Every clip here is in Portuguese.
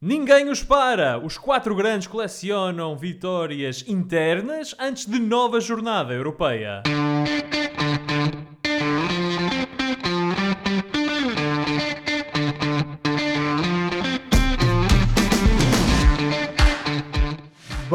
Ninguém os para! Os quatro grandes colecionam vitórias internas antes de nova jornada europeia.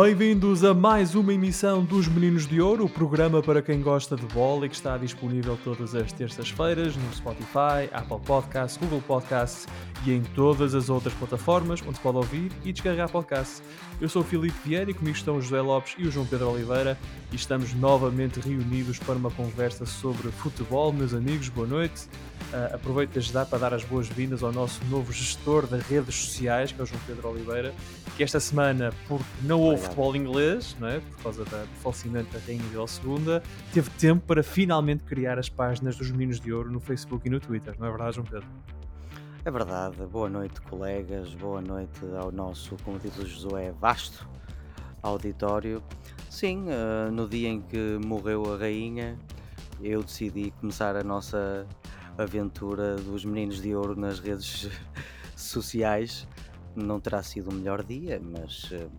Bem-vindos a mais uma emissão dos Meninos de Ouro, o programa para quem gosta de bola e que está disponível todas as terças-feiras no Spotify, Apple Podcasts, Google Podcasts e em todas as outras plataformas onde se pode ouvir e descarregar podcasts. Eu sou o Filipe Vieira e comigo estão o José Lopes e o João Pedro Oliveira e estamos novamente reunidos para uma conversa sobre futebol. Meus amigos, boa noite. Uh, aproveito desde já para dar as boas-vindas ao nosso novo gestor das redes sociais, que é o João Pedro Oliveira, que esta semana, porque não houve futebol inglês, não é? por causa da, do falecimento da Rainha Isabel II, teve tempo para finalmente criar as páginas dos Meninos de Ouro no Facebook e no Twitter, não é verdade, João Pedro? É verdade. Boa noite, colegas. Boa noite ao nosso, como diz o Josué, vasto auditório. Sim, uh, no dia em que morreu a rainha, eu decidi começar a nossa aventura dos meninos de ouro nas redes sociais. Não terá sido o melhor dia, mas uh,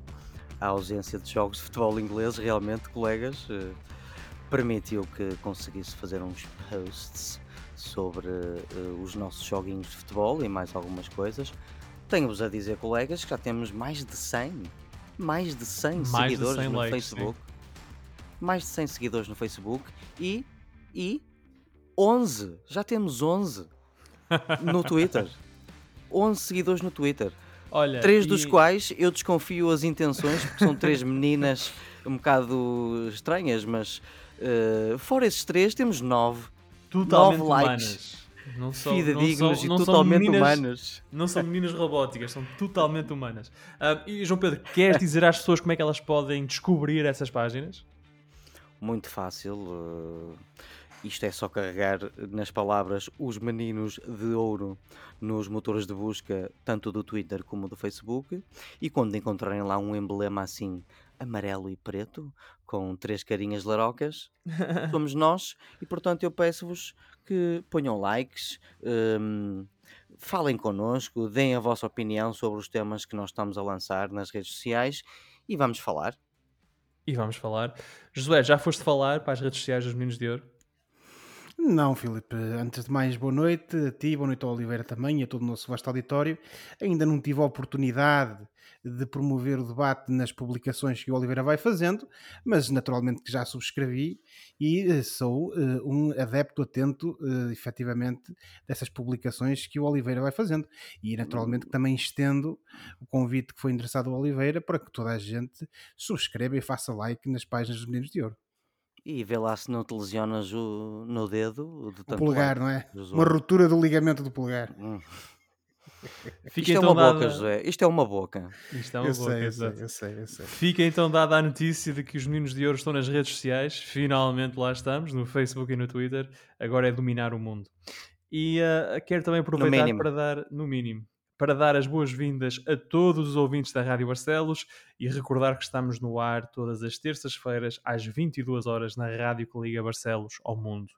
a ausência de jogos de futebol inglês, realmente, colegas, uh, permitiu que conseguisse fazer uns posts sobre uh, os nossos joguinhos de futebol e mais algumas coisas. Tenho-vos a dizer, colegas, que já temos mais de 100, mais de 100 mais seguidores de 100 no likes, Facebook. Sim. Mais de 100 seguidores no Facebook e, e 11, já temos 11 no Twitter. 11 seguidores no Twitter. Olha, três e... dos quais eu desconfio as intenções, porque são três meninas um bocado estranhas, mas uh, fora esses três, temos nove. Totalmente nove likes. humanas. Não são, fidedignos não são, e totalmente meninas, humanas. Não são meninas robóticas, são totalmente humanas. Uh, e João Pedro, queres dizer às pessoas como é que elas podem descobrir essas páginas? Muito fácil. Uh isto é só carregar nas palavras os meninos de ouro nos motores de busca, tanto do Twitter como do Facebook. E quando encontrarem lá um emblema assim amarelo e preto, com três carinhas larocas, somos nós. E portanto eu peço-vos que ponham likes. Um, falem connosco, deem a vossa opinião sobre os temas que nós estamos a lançar nas redes sociais e vamos falar. E vamos falar. Josué, já foste falar para as redes sociais dos Meninos de Ouro? Não, Filipe. Antes de mais, boa noite a ti, boa noite ao Oliveira também e a todo o nosso vasto auditório. Ainda não tive a oportunidade de promover o debate nas publicações que o Oliveira vai fazendo, mas naturalmente que já subscrevi e eh, sou uh, um adepto atento, uh, efetivamente, dessas publicações que o Oliveira vai fazendo. E naturalmente que também estendo o convite que foi endereçado ao Oliveira para que toda a gente subscreva e faça like nas páginas dos Meninos de Ouro. E vê lá se não te lesionas o, no dedo. o polegar, não é? Uma ruptura do ligamento do polegar. Hum. Fica Isto é então é uma dada... boca, José. Isto é uma boca. Isto é uma eu boca, sei, eu sei, eu sei, eu sei. Fica então dada a notícia de que os meninos de ouro estão nas redes sociais. Finalmente lá estamos, no Facebook e no Twitter. Agora é dominar o mundo. E uh, quero também aproveitar para dar, no mínimo, para dar as boas-vindas a todos os ouvintes da Rádio Barcelos e recordar que estamos no ar todas as terças-feiras às 22 horas na Rádio que liga Barcelos ao mundo.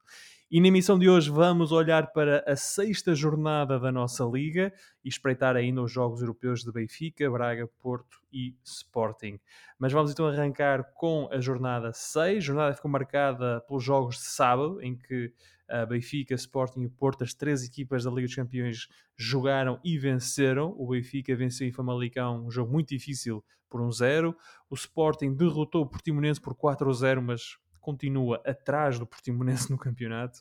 E na emissão de hoje vamos olhar para a sexta jornada da nossa liga e espreitar ainda os jogos europeus de Benfica, Braga, Porto e Sporting. Mas vamos então arrancar com a jornada 6. A jornada ficou marcada pelos jogos de sábado, em que a Benfica, Sporting e Porto, as três equipas da Liga dos Campeões, jogaram e venceram. O Benfica venceu em Famalicão um jogo muito difícil por 1-0. o Sporting derrotou o Portimonense por 4-0, mas continua atrás do Portimonense no campeonato.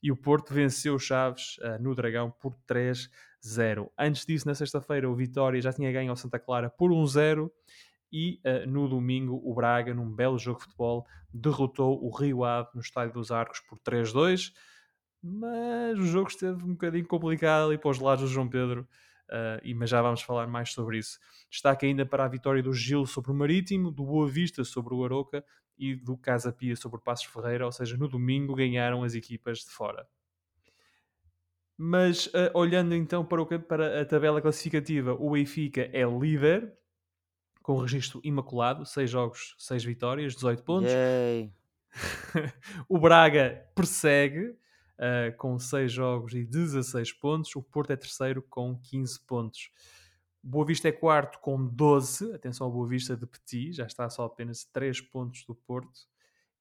E o Porto venceu o Chaves uh, no Dragão por 3-0. Antes disso, na sexta-feira, o Vitória já tinha ganho ao Santa Clara por 1-0 e uh, no domingo o Braga, num belo jogo de futebol, derrotou o Rio Ave no Estádio dos Arcos por 3-2, mas o jogo esteve um bocadinho complicado ali para os lados do João Pedro, uh, mas já vamos falar mais sobre isso. Destaque ainda para a vitória do Gil sobre o Marítimo, do Boa Vista sobre o Aroca e do Casa Pia sobre o Passos Ferreira, ou seja, no domingo ganharam as equipas de fora. Mas uh, olhando então para, o, para a tabela classificativa, o Benfica é líder, com registro imaculado, 6 jogos, 6 vitórias, 18 pontos. o Braga persegue uh, com 6 jogos e 16 pontos. O Porto é terceiro com 15 pontos. Boa Vista é quarto com 12. Atenção ao Boa Vista de Petit, já está só apenas 3 pontos do Porto.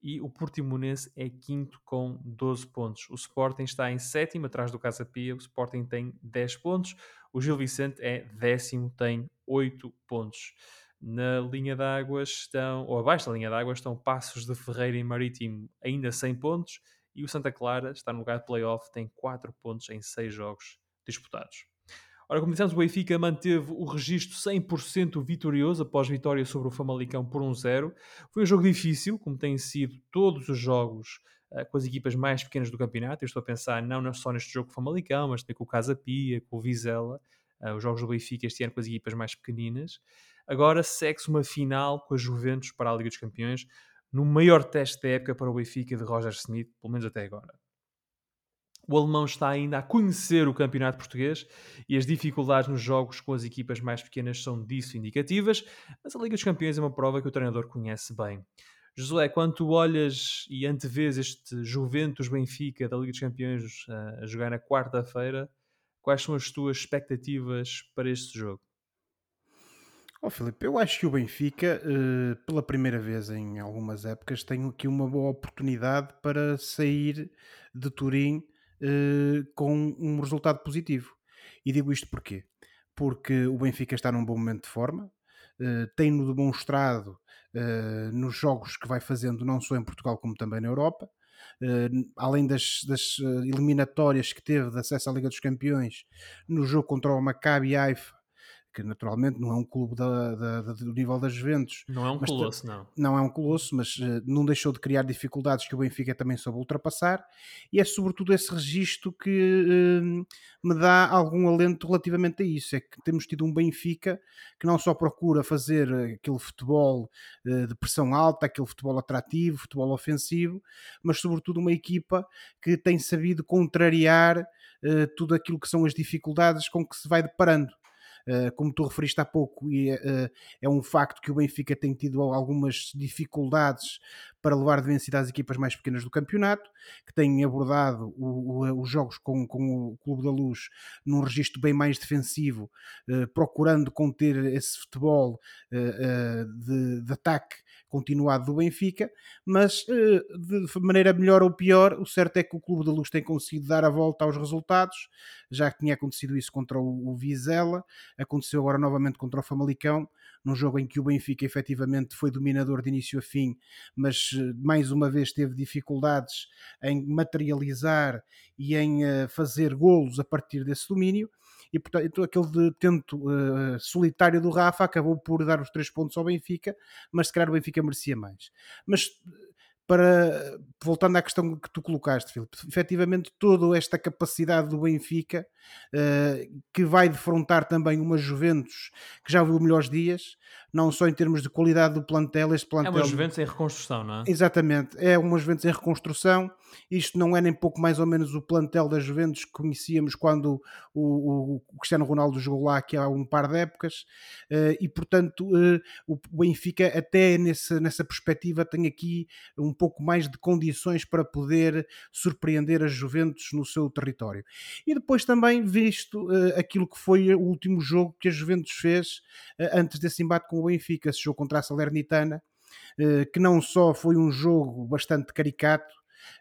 E o Portimonense é quinto com 12 pontos. O Sporting está em sétimo, atrás do Casa Pia. O Sporting tem 10 pontos. O Gil Vicente é décimo, tem 8 pontos. Na linha d'água estão, ou abaixo da linha d'água, estão Passos de Ferreira e Marítimo, ainda 100 pontos. E o Santa Clara está no lugar de playoff, tem 4 pontos em 6 jogos disputados. Ora, como dissemos, o Benfica manteve o registro 100% vitorioso após vitória sobre o Famalicão por 1-0. Foi um jogo difícil, como têm sido todos os jogos uh, com as equipas mais pequenas do campeonato. Eu estou a pensar não só neste jogo com o Famalicão, mas também com o Casa Pia, com o Vizela. Uh, os jogos do Benfica este ano com as equipas mais pequeninas. Agora segue-se uma final com a Juventus para a Liga dos Campeões, no maior teste da época para o Benfica de Roger Smith, pelo menos até agora. O alemão está ainda a conhecer o campeonato português e as dificuldades nos jogos com as equipas mais pequenas são disso indicativas, mas a Liga dos Campeões é uma prova que o treinador conhece bem. Josué, quando tu olhas e antevês este Juventus Benfica da Liga dos Campeões uh, a jogar na quarta-feira, quais são as tuas expectativas para este jogo? Oh, Filipe, eu acho que o Benfica, uh, pela primeira vez em algumas épocas, tem aqui uma boa oportunidade para sair de Turim uh, com um resultado positivo. E digo isto porquê? Porque o Benfica está num bom momento de forma, uh, tem-no demonstrado uh, nos jogos que vai fazendo, não só em Portugal como também na Europa. Além das, das eliminatórias que teve de acesso à Liga dos Campeões, no jogo contra o Maccabi Haifa, que naturalmente não é um clube da, da, da, do nível das Juventus. Não é um colosso, não. Não é um colosso, mas uh, não deixou de criar dificuldades que o Benfica também soube ultrapassar. E é sobretudo esse registro que uh, me dá algum alento relativamente a isso. É que temos tido um Benfica que não só procura fazer aquele futebol uh, de pressão alta, aquele futebol atrativo, futebol ofensivo, mas sobretudo uma equipa que tem sabido contrariar tudo aquilo que são as dificuldades com que se vai deparando. Eh, como tu referiste há pouco, e é, é um facto que o Benfica tem tido algumas dificuldades para levar de vencida às equipas mais pequenas do campeonato, que têm abordado o, o, os jogos com, com, o Clube da Luz num registro bem mais defensivo, eh, procurando conter esse futebol eh, de, de, ataque continuado do Benfica, mas de maneira melhor ou pior, o certo é que o Clube da Luz tem conseguido dar a volta aos resultados, já que tinha acontecido isso contra o, o Vizela, aconteceu agora novamente contra o Famalicão, num jogo em que o Benfica efetivamente foi dominador de início a fim, mas eh, mais uma vez teve dificuldades em materializar e em uh, fazer golos a partir desse domínio. E portanto, aquele tento uh, solitário do Rafa acabou por dar os três pontos ao Benfica, mas se calhar o Benfica merecia mais. Mas para voltando à questão que tu colocaste, Filipe, efetivamente toda esta capacidade do Benfica que vai defrontar também uma Juventus que já viu melhores dias, não só em termos de qualidade do plantel, este plantel. É uma Juventus em reconstrução, não é? Exatamente, é uma Juventus em reconstrução. Isto não é nem pouco mais ou menos o plantel da Juventus que conhecíamos quando o, o, o Cristiano Ronaldo jogou lá aqui há um par de épocas, uh, e portanto uh, o Benfica, até nessa, nessa perspectiva, tem aqui um pouco mais de condições para poder surpreender as Juventus no seu território. E depois também visto uh, aquilo que foi o último jogo que a Juventus fez antes desse embate com o Benfica, esse jogo contra a Salernitana, eh, que não só foi um jogo bastante caricato,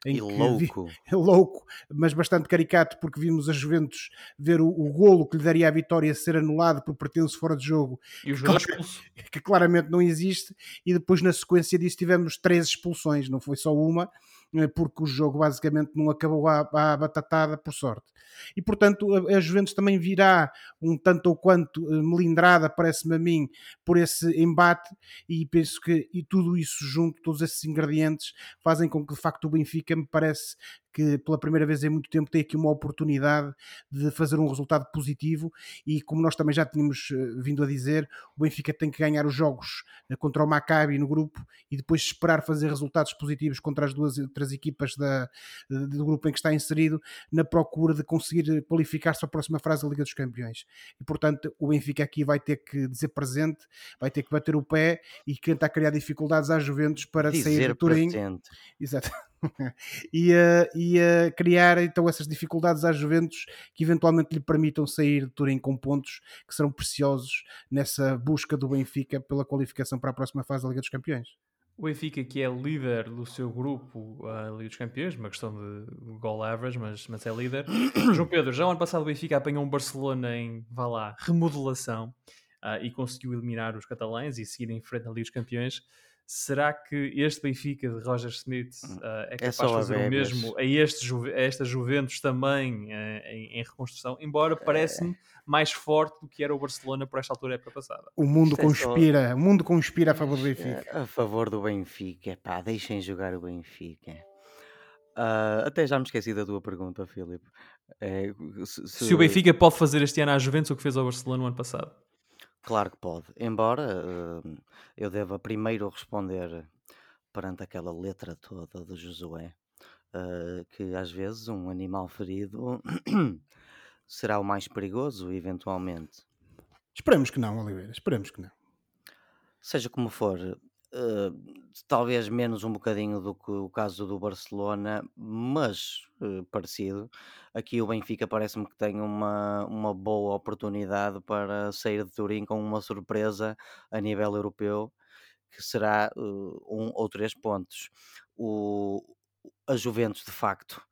e louco. Vi, louco, mas bastante caricato, porque vimos a Juventus ver o, o, golo que lhe daria a vitória ser anulado por pertenço fora de jogo, e que, que, claramente não existe, e depois na sequência disso tivemos três expulsões, não foi só uma, eh, porque o jogo basicamente não acabou à, à batatada, por sorte. E portanto, a, a Juventus também virá um tanto ou quanto uh, melindrada, parece-me a mim, por esse embate, e penso que e tudo isso junto, todos esses ingredientes, fazem com que de facto o Benfica me parece que pela primeira vez em muito tempo tem aqui uma oportunidade de fazer um resultado positivo e como nós também já tínhamos eh, vindo a dizer, o Benfica tem que ganhar os jogos eh, contra o Maccabi no grupo e depois esperar fazer resultados positivos contra as duas outras equipas da, do grupo em que está inserido na procura de conseguir qualificar-se para a próxima fase da Liga dos Campeões. E portanto o Benfica aqui vai ter que dizer presente, vai ter que bater o pé e tentar criar dificuldades às Juventus para dizer sair do Turim. Presente. Exato e, a, e a criar então essas dificuldades às Juventus que eventualmente lhe permitam sair de Turim com pontos que serão preciosos nessa busca do Benfica pela qualificação para a próxima fase da Liga dos Campeões. O Benfica, que é líder do seu grupo a Liga dos Campeões, uma questão de goal average, mas, mas é líder. João Pedro, já o ano passado o Benfica apanhou um Barcelona em, vá lá, remodelação uh, e conseguiu eliminar os catalães e seguir em frente na Liga dos Campeões. Será que este Benfica de Roger Smith uh, é capaz é de fazer o mesmo a, este, a esta Juventus também uh, em, em, reconstrução? Embora parece-me é. mais forte do que era o Barcelona por esta altura época passada. O mundo Isto conspira, é só... o mundo conspira a favor do Benfica. A favor do Benfica, pá, deixem jogar o Benfica. Uh, até já me esqueci da tua pergunta, Filipe. É, se, se... se, o Benfica pode fazer este ano à Juventus o que fez ao Barcelona no ano passado? Claro que pode, embora uh, eu deva primeiro responder perante aquela letra toda do Josué, uh, que às vezes um animal ferido será o mais perigoso, eventualmente. Esperamos que não, Oliveira, esperamos que não. Seja como for, Uh, talvez menos um bocadinho do que o caso do Barcelona, mas uh, parecido. Aqui o Benfica parece-me que tem uma, uma boa oportunidade para sair de Turim com uma surpresa a nível europeu, que será uh, um ou três pontos. O, a Juventus, de facto,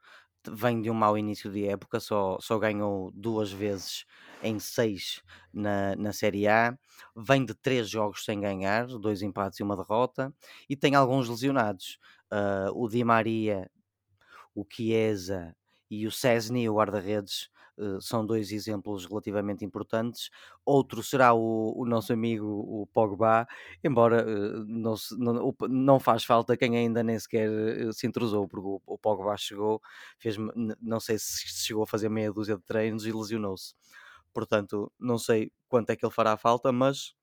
vem de um mau início de época, só, só ganhou duas vezes em seis na, na Série A, vem de três jogos sem ganhar, dois empates e uma derrota, e tem alguns lesionados. Uh, o Di Maria, o Chiesa e o Cesny, o guarda-redes, são dois exemplos relativamente importantes. Outro será o, o nosso amigo o Pogba, embora uh, não, não, não, faz falta quem ainda nem sequer uh, se intrusou, porque o, o Pogba chegou, fez, não sei se chegou a fazer meia dúzia de treinos e lesionou-se. Portanto, não sei quanto é que ele fará falta, mas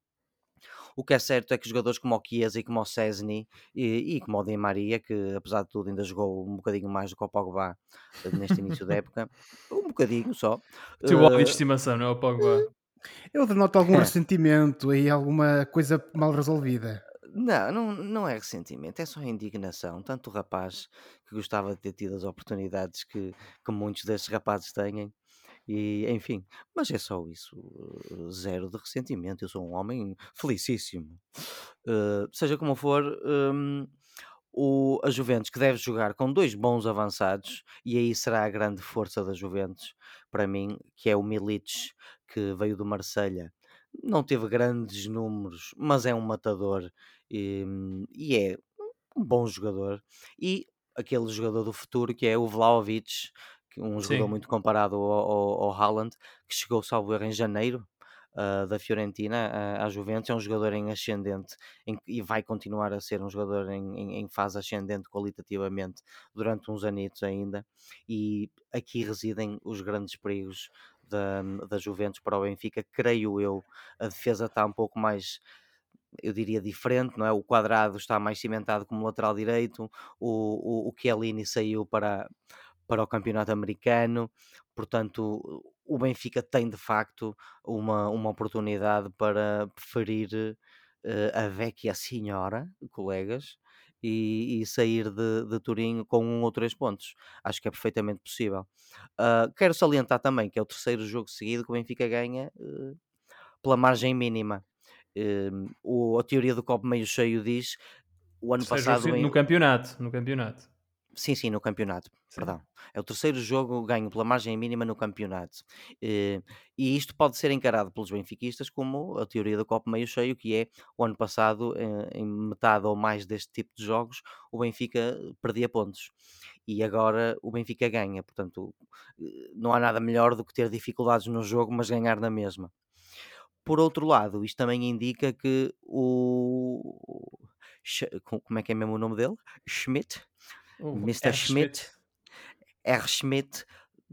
o que é certo é que jogadores como o Chiesa e como o Cesny e, e como o Di Maria, que apesar de tudo ainda jogou um bocadinho mais do que o Pogba eh, neste início da época, um bocadinho só. Teu uh, de estimação, não é o Pogba? Eu denoto algum é. ressentimento e alguma coisa mal resolvida. Não, não, não é ressentimento, é só indignação. Tanto o rapaz que gostava de ter tido as oportunidades que, que muitos destes rapazes têm, e, enfim, mas é só isso. Zero de ressentimento. Eu sou um homem felicíssimo. Uh, seja como for, um, o, a Juventus que deve jogar com dois bons avançados, e aí será a grande força da Juventus, para mim, que é o Milic, que veio do Marselha Não teve grandes números, mas é um matador e, e é um bom jogador. E aquele jogador do futuro que é o Vlaovic, um jogador Sim. muito comparado ao, ao, ao Haaland, que chegou, salvo erro, em janeiro uh, da Fiorentina uh, à Juventus. É um jogador em ascendente em, e vai continuar a ser um jogador em, em, em, fase ascendente qualitativamente durante uns anitos ainda. E aqui residem os grandes perigos da, da Juventus para o Benfica. Creio eu, a defesa está um pouco mais eu diria diferente, não é? O quadrado está mais cimentado como lateral direito, o, o, o Chiellini saiu para, para o campeonato americano, portanto o Benfica tem de facto uma, uma oportunidade para preferir uh, a vecchia senhora, colegas, e, e, sair de, de Turim com um ou três pontos. Acho que é perfeitamente possível. Uh, quero salientar também que é o terceiro jogo seguido que o Benfica ganha uh, pela margem mínima. Uh, o, a teoria do copo meio cheio diz o ano passado. No campeonato, no campeonato. Sim, sim, no campeonato, Sim. perdão. É o terceiro jogo ganho pela margem mínima no campeonato. Eh, e isto pode ser encarado pelos benfiquistas como a teoria do copo meio cheio, que é o ano passado, eh, em metade ou mais deste tipo de jogos, o Benfica perdia pontos. E agora o Benfica ganha, portanto, eh, não há nada melhor do que ter dificuldades no jogo, mas ganhar na mesma. Por outro lado, isto também indica que o. Como é que é mesmo o nome dele? Schmidt o Mr. Schmidt, R. Schmidt,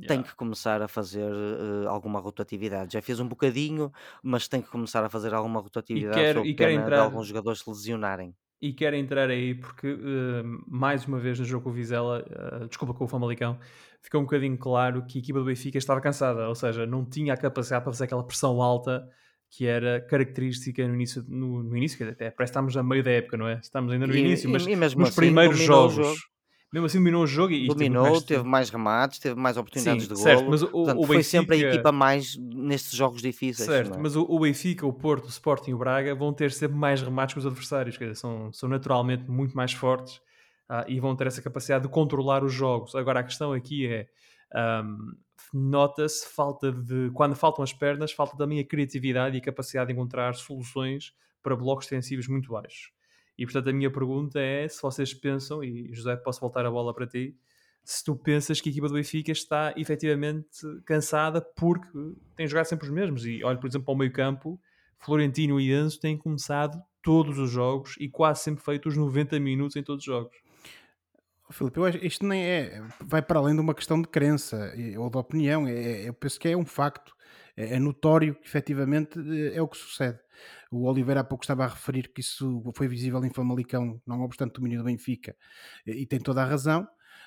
tem que começar a fazer uh, alguma rotatividade. Já fez um bocadinho, mas tem que começar a fazer alguma rotatividade e quer, e quer entrar, de alguns jogadores se lesionarem. E quer entrar aí porque, uh, mais uma vez no jogo com o Vizela, uh, desculpa com o Famalicão, ficou um bocadinho claro que a equipa do Benfica estava cansada, ou seja, não tinha a capacidade para fazer aquela pressão alta que era característica no início, no, no início até parece que estamos a meio da época, não é? Estamos ainda no e, início, mas e, e nos assim, primeiros jogos Mesmo assim dominou o jogo e dominou, mais... teve mais remates, teve mais oportunidades Sim, de certo, golo. mas o, Portanto, o foi Benfica... sempre a equipa mais nestes jogos difíceis. Certo, é? mas o, o, Benfica, o Porto, o Sporting e o Braga vão ter sempre mais remates que os adversários, dizer, são, são naturalmente muito mais fortes uh, e vão ter essa capacidade de controlar os jogos. Agora a questão aqui é um, nota-se falta de quando faltam as pernas, falta também a criatividade e a capacidade de encontrar soluções para blocos defensivos muito baixos. E portanto a minha pergunta é se vocês pensam, e José, posso voltar a bola para ti, se tu pensas que a equipa do Benfica está efetivamente cansada porque tem jogado sempre os mesmos. E olha, por exemplo, ao meio campo, Florentino e Enzo têm começado todos os jogos e quase sempre feito os 90 minutos em todos os jogos. Filipe, eu acho, isto nem é, vai para além de uma questão de crença ou de opinião, é, eu penso que é um facto, é, é notório que efetivamente é o que sucede. O Oliveira há pouco estava a referir que isso foi visível em Famalicão, não obstante o domínio do Benfica, e tem toda a razão.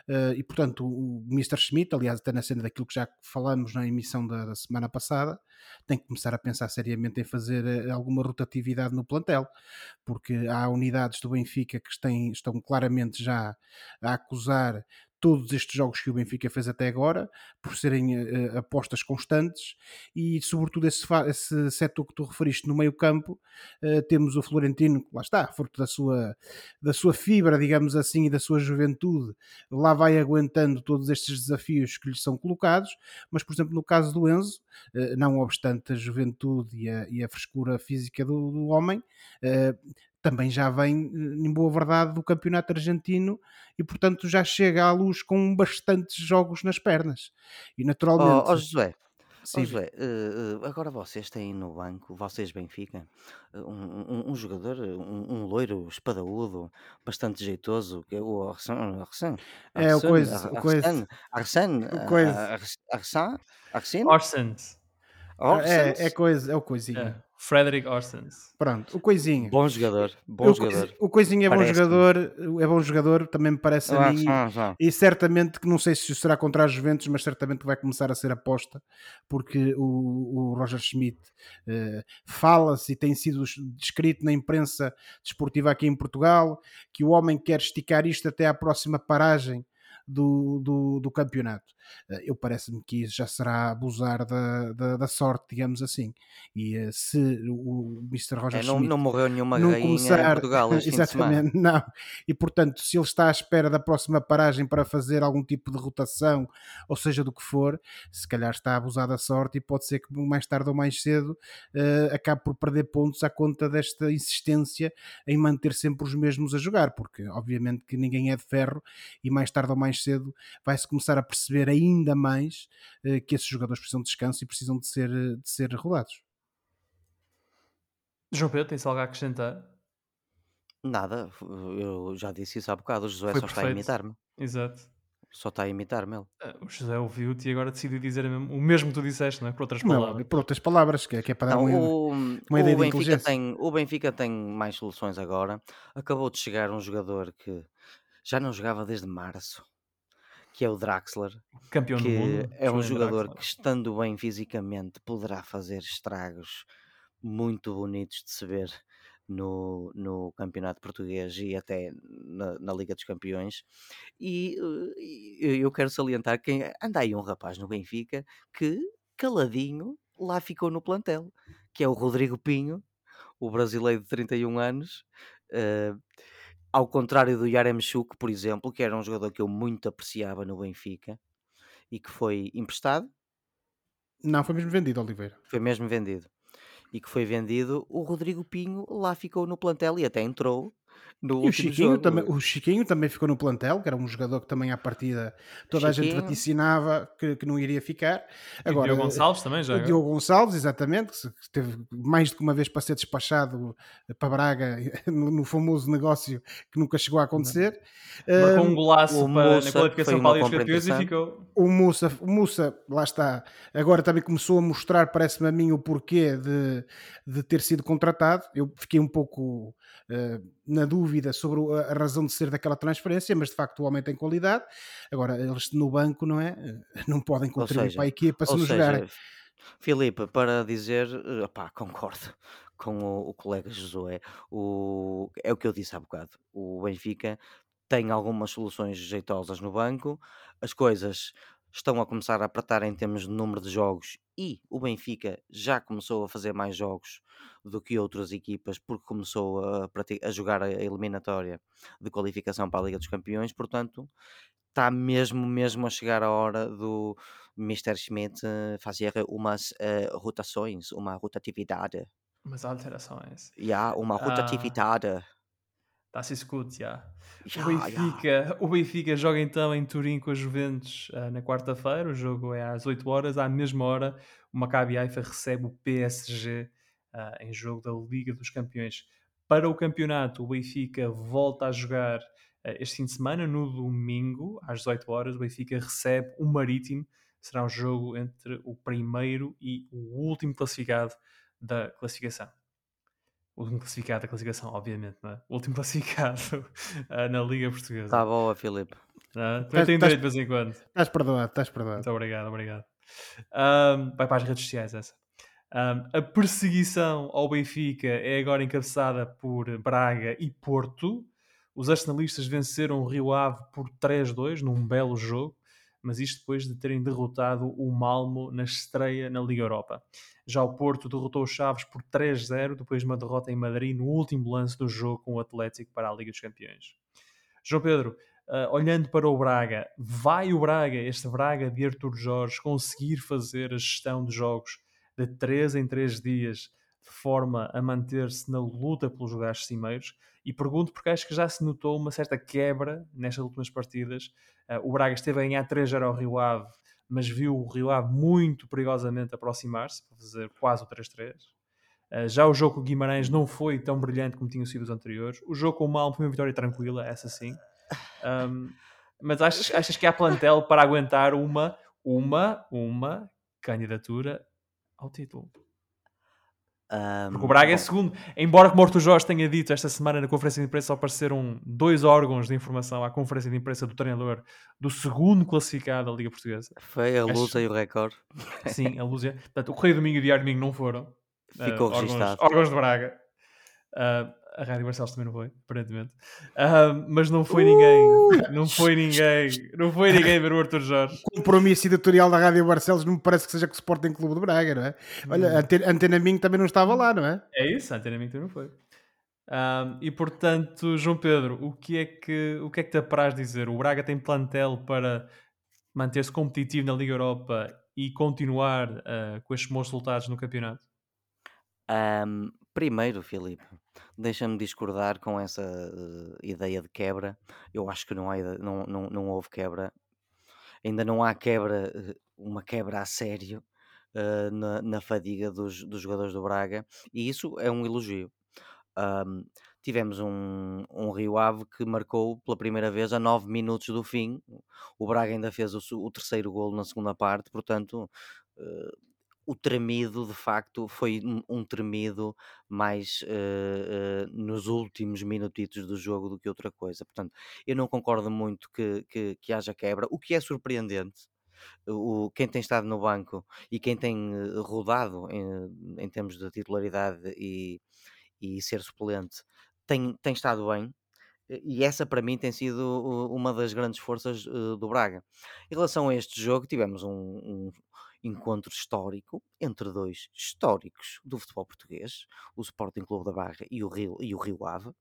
Uh, e portanto o, Mr. Schmidt, aliás, até na cena daquilo que já falamos na emissão da, da semana passada, tem que começar a pensar seriamente em fazer uh, alguma rotatividade no plantel, porque há unidades do Benfica que têm, estão claramente já a acusar todos estes jogos que o Benfica fez até agora, por serem uh, apostas constantes e, sobretudo, esse, esse setor que tu referiste no meio-campo, uh, temos o Florentino, que lá está, fruto da sua, da sua fibra, digamos assim, e da sua juventude, lá vai aguentando todos estes desafios que lhe são colocados, mas, por exemplo, no caso do Enzo, uh, não obstante a juventude e a, e a frescura física do, do homem, também já vem, em boa verdade, do campeonato argentino e, portanto, já chega à luz com bastantes jogos nas pernas. E naturalmente. Oh, oh José, Sim. Oh, José, uh, agora vocês têm no banco, vocês Benfica, um, um, um jogador, um, um, loiro espadaúdo, bastante jeitoso, que é o Arsene. Arsene é o coisa. O coisa. Arsene. Arsene. Arsene. Arsene. É, é coisa, é o coisinho. É. Frederick Orsens. Pronto, o Coisinha. Bom jogador, bom o, jogador. O Coisinha é bom jogador, é bom jogador, também me parece a mim. E certamente que não sei se será contra as Juventus, mas certamente vai começar a ser aposta, porque o, o Roger Schmidt uh, fala-se e tem sido descrito na imprensa desportiva aqui em Portugal que o homem quer esticar isto até à próxima paragem do, do, do campeonato. Eh, eu parece-me que isso já será abusar da, da, da, sorte, digamos assim. E eh, se o Mr. Roger é, não, Schmidt não morreu nenhuma não começar, em Portugal exatamente, não. E portanto, se ele está à espera da próxima paragem para fazer algum tipo de rotação, ou seja do que for, se calhar está a abusar da sorte e pode ser que mais tarde ou mais cedo uh, acabe por perder pontos à conta desta insistência em manter sempre os mesmos a jogar, porque obviamente que ninguém é de ferro e mais tarde ou mais cedo vai-se começar a perceber ainda mais uh, que esses jogadores precisam de descanso e precisam de ser, de ser rodados. João Pedro, tem-se algo a acrescentar? Nada, eu já disse isso há bocado, o José Foi só perfeito. está a imitar-me. Exato. Só está a imitar-me ele. Ah, o José ouviu-te e agora decidiu dizer o mesmo que tu disseste, não é? Por outras palavras. Não, por outras palavras, que é, que é para dar uma, o, uma ideia o de Benfica tem O Benfica tem mais soluções agora. Acabou de chegar um jogador que já não jogava desde março que é o Draxler, campeão que do mundo. é um jogador que, estando bem fisicamente, poderá fazer estragos muito bonitos de se ver no, no campeonato português e até na, na Liga dos Campeões. E, e eu quero salientar que anda aí um rapaz no Benfica que, caladinho, lá ficou no plantel, que é o Rodrigo Pinho, o brasileiro de 31 anos. Uh, ao contrário do Yaremchuk, por exemplo, que era um jogador que eu muito apreciava no Benfica e que foi emprestado. Não, foi mesmo vendido, Oliveira. Foi mesmo vendido. E que foi vendido, o Rodrigo Pinho lá ficou no plantel e até entrou no e o Chiquinho, jogo. também, o Chiquinho também ficou no plantel, que era um jogador que também à partida toda Chiquinho. a gente vaticinava que, que não iria ficar. Agora, e o Diogo Gonçalves também já. O Diogo Gonçalves, exatamente, que teve mais de uma vez para ser despachado para Braga no, no famoso negócio que nunca chegou a acontecer. Marcou um golaço para, Moussa, na qualificação para a Liga Campeões e ficou. O Moussa, o lá está, agora também começou a mostrar, parece-me a mim, o porquê de, de ter sido contratado. Eu fiquei um pouco uh, na dúvida sobre a razão de ser daquela transferência, mas de facto o homem tem qualidade. Agora, eles no banco, não é? Não podem contribuir seja, para a equipa se não jogarem. Filipe, para dizer, eh, opá, concordo com o, o, colega Josué, o, é o que eu disse há bocado. O Benfica tem algumas soluções jeitosas no banco, as coisas estão a começar a apertar em termos de número de jogos e o Benfica já começou a fazer mais jogos do que outras equipas porque começou a, a jogar a eliminatória de qualificação para a Liga dos Campeões, portanto está mesmo mesmo a chegar a hora do Mr. Schmidt uh, fazer umas uh, rotações, uma rotatividade. Umas alterações. Ja, uma ah. rotatividade. Uh, Das ist gut, ja. o, Benfica, o Benfica joga então em Turim com a Juventus uh, na quarta-feira. O jogo é às 8 horas. À mesma hora, o Maccabi Haifa recebe o PSG uh, em jogo da Liga dos Campeões. Para o campeonato, o Benfica volta a jogar uh, este fim de semana, no domingo, às 18 horas. O Benfica recebe o Marítimo. Será um jogo entre o primeiro e o último classificado da classificação o último classificado da classificação, obviamente, não é? O último classificado uh, na Liga Portuguesa. Está boa, Filipe. Uh, também tem direito de vez em quando. Estás perdoado, estás perdoado. Muito obrigado, obrigado. Um, vai para as redes sociais essa. Um, a perseguição ao Benfica é agora encabeçada por Braga e Porto. Os arsenalistas venceram o Rio Ave por 3-2 num belo jogo mas isto depois de terem derrotado o Malmo na estreia na Liga Europa. Já o Porto derrotou o Chaves por 3-0 depois de uma derrota em Madrid no último lance do jogo com o Atlético para a Liga dos Campeões. João Pedro, uh, olhando para o Braga, vai o Braga, este Braga de Artur Jorge, conseguir fazer a gestão de jogos de 3 em 3 dias de forma a manter-se na luta pelos lugares cimeiros? E pergunto porque acho que já se notou uma certa quebra nestas últimas partidas. Uh, o Braga esteve a ganhar 3-0 ao Rio Ave, mas viu o Rio Ave muito perigosamente aproximar-se, para fazer quase o 3-3. Uh, ah, já o jogo com o Guimarães não foi tão brilhante como tinham sido os anteriores. O jogo com o Malmo foi uma vitória tranquila, essa sim. Um, mas achas, achas que há plantel para aguentar uma, uma, uma candidatura ao título? Um, Porque o Braga é bom. é segundo. Embora como o Morto Jorge tenha dito esta semana na conferência de imprensa, só apareceram dois órgãos de informação à conferência de imprensa do treinador do segundo classificado da Liga Portuguesa. Foi a Lusa Acho... e o Record. Sim, a Lusa. Portanto, o Correio Domingo e o Diário Domingo não foram. Ficou uh, registado. Órgãos, órgãos de Braga. Uh, a Rádio Barcelos também não foi, aparentemente. Uh, mas não foi ninguém, uh! não foi ninguém, não foi ninguém ver o Arthur Jorge. O compromisso editorial da Rádio Barcelos não me parece que seja com o Sporting Clube de Braga, não é? Olha, a hum. Antena Minho também não estava lá, não é? É isso, a Antena Minho também não foi. Um, e portanto, João Pedro, o que é que o que é que te apraz dizer? O Braga tem plantel para manter-se competitivo na Liga Europa e continuar uh, com estes bons resultados no campeonato? Um, primeiro, Filipe, deixa-me discordar com essa uh, ideia de quebra. Eu acho que não, há, não, não, não houve quebra. Ainda não há quebra, uh, uma quebra a sério uh, na, na fadiga dos, dos jogadores do Braga, e isso é um elogio. Um, tivemos um, um Rio Ave que marcou pela primeira vez a 9 minutos do fim. O Braga ainda fez o, o terceiro golo na segunda parte, portanto, uh, o tremido, de facto, foi um, tremido mais uh, uh, nos últimos minutitos do jogo do que outra coisa. Portanto, eu não concordo muito que, que, que haja quebra. O que é surpreendente o, quem tem estado no banco e quem tem eh, rodado em, em termos de titularidade e, e ser suplente tem, tem estado bem. E essa para mim tem sido uma das grandes forças uh, do Braga. Em relação a este jogo, tivemos um, um, encontro histórico entre dois históricos do futebol português, o Sporting Clube da Barra e o Rio, e o Rio Ave.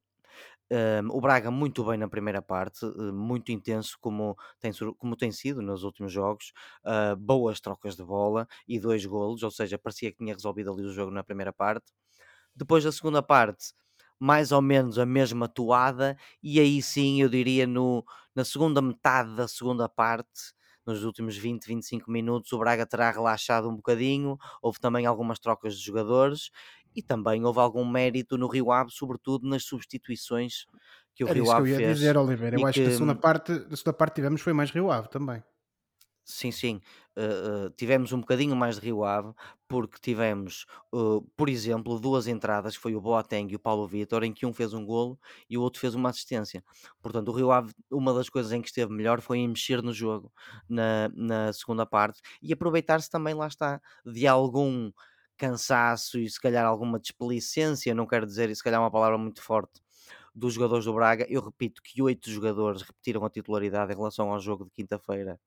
Um, o Braga muito bem na primeira parte, uh, muito intenso como tem, como tem sido nos últimos jogos, uh, boas trocas de bola e dois golos, ou seja, parecia que tinha resolvido ali o jogo na primeira parte. Depois da segunda parte, mais ou menos a mesma toada, e aí sim eu diria no, na segunda metade da segunda parte nos últimos 20, 25 minutos o Braga terá relaxado um bocadinho, houve também algumas trocas de jogadores e também houve algum mérito no Rio Ave, sobretudo nas substituições que o Era Rio Ave fez. que eu ia dizer, Oliveira. Eu acho que, que a segunda parte, a segunda parte tivemos foi mais Rio Ave também. Sim, sim. Uh, uh, tivemos um bocadinho mais de Rio Ave, porque tivemos, uh, por exemplo, duas entradas, que foi o Boateng e o Paulo Vitor, em que um fez um golo e o outro fez uma assistência. Portanto, o Rio Ave, uma das coisas em que esteve melhor foi em mexer no jogo na, na segunda parte e aproveitar-se também, lá está, de algum cansaço e se calhar alguma desplicência, não quero dizer, se calhar uma palavra muito forte, dos jogadores do Braga. Eu repito que oito jogadores repetiram a titularidade em relação ao jogo de quinta-feira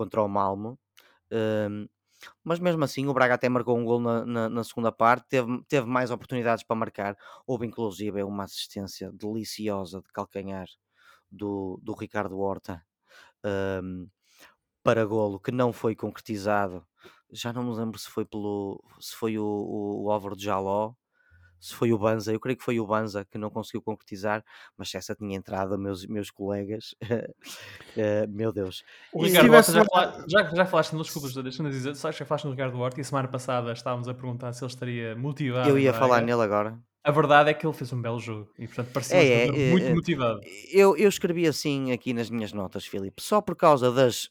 contra o Malmo. Um, mas mesmo assim o Braga até marcou um gol na, na, na, segunda parte, teve, teve mais oportunidades para marcar, houve inclusive uma assistência deliciosa de calcanhar do, do Ricardo Horta um, para golo que não foi concretizado. Já não me lembro se foi pelo se foi o, o, o Álvaro de Jaló se foi o Banza, eu creio que foi o Banza que não conseguiu concretizar, mas se essa tinha entrado, meus, meus colegas, uh, meu Deus. O Ricardo Horta, já, fala, já, já falaste, não desculpas, deixa-me dizer, sabes que já falaste no Ricardo Horta e a semana passada estávamos a perguntar se ele estaria motivado. Eu ia falar nele agora. A verdade é que ele fez um belo jogo e, portanto, parecia é, é, muito é, motivado. Eu, eu escrevi assim aqui nas minhas notas, Filipe, só por causa das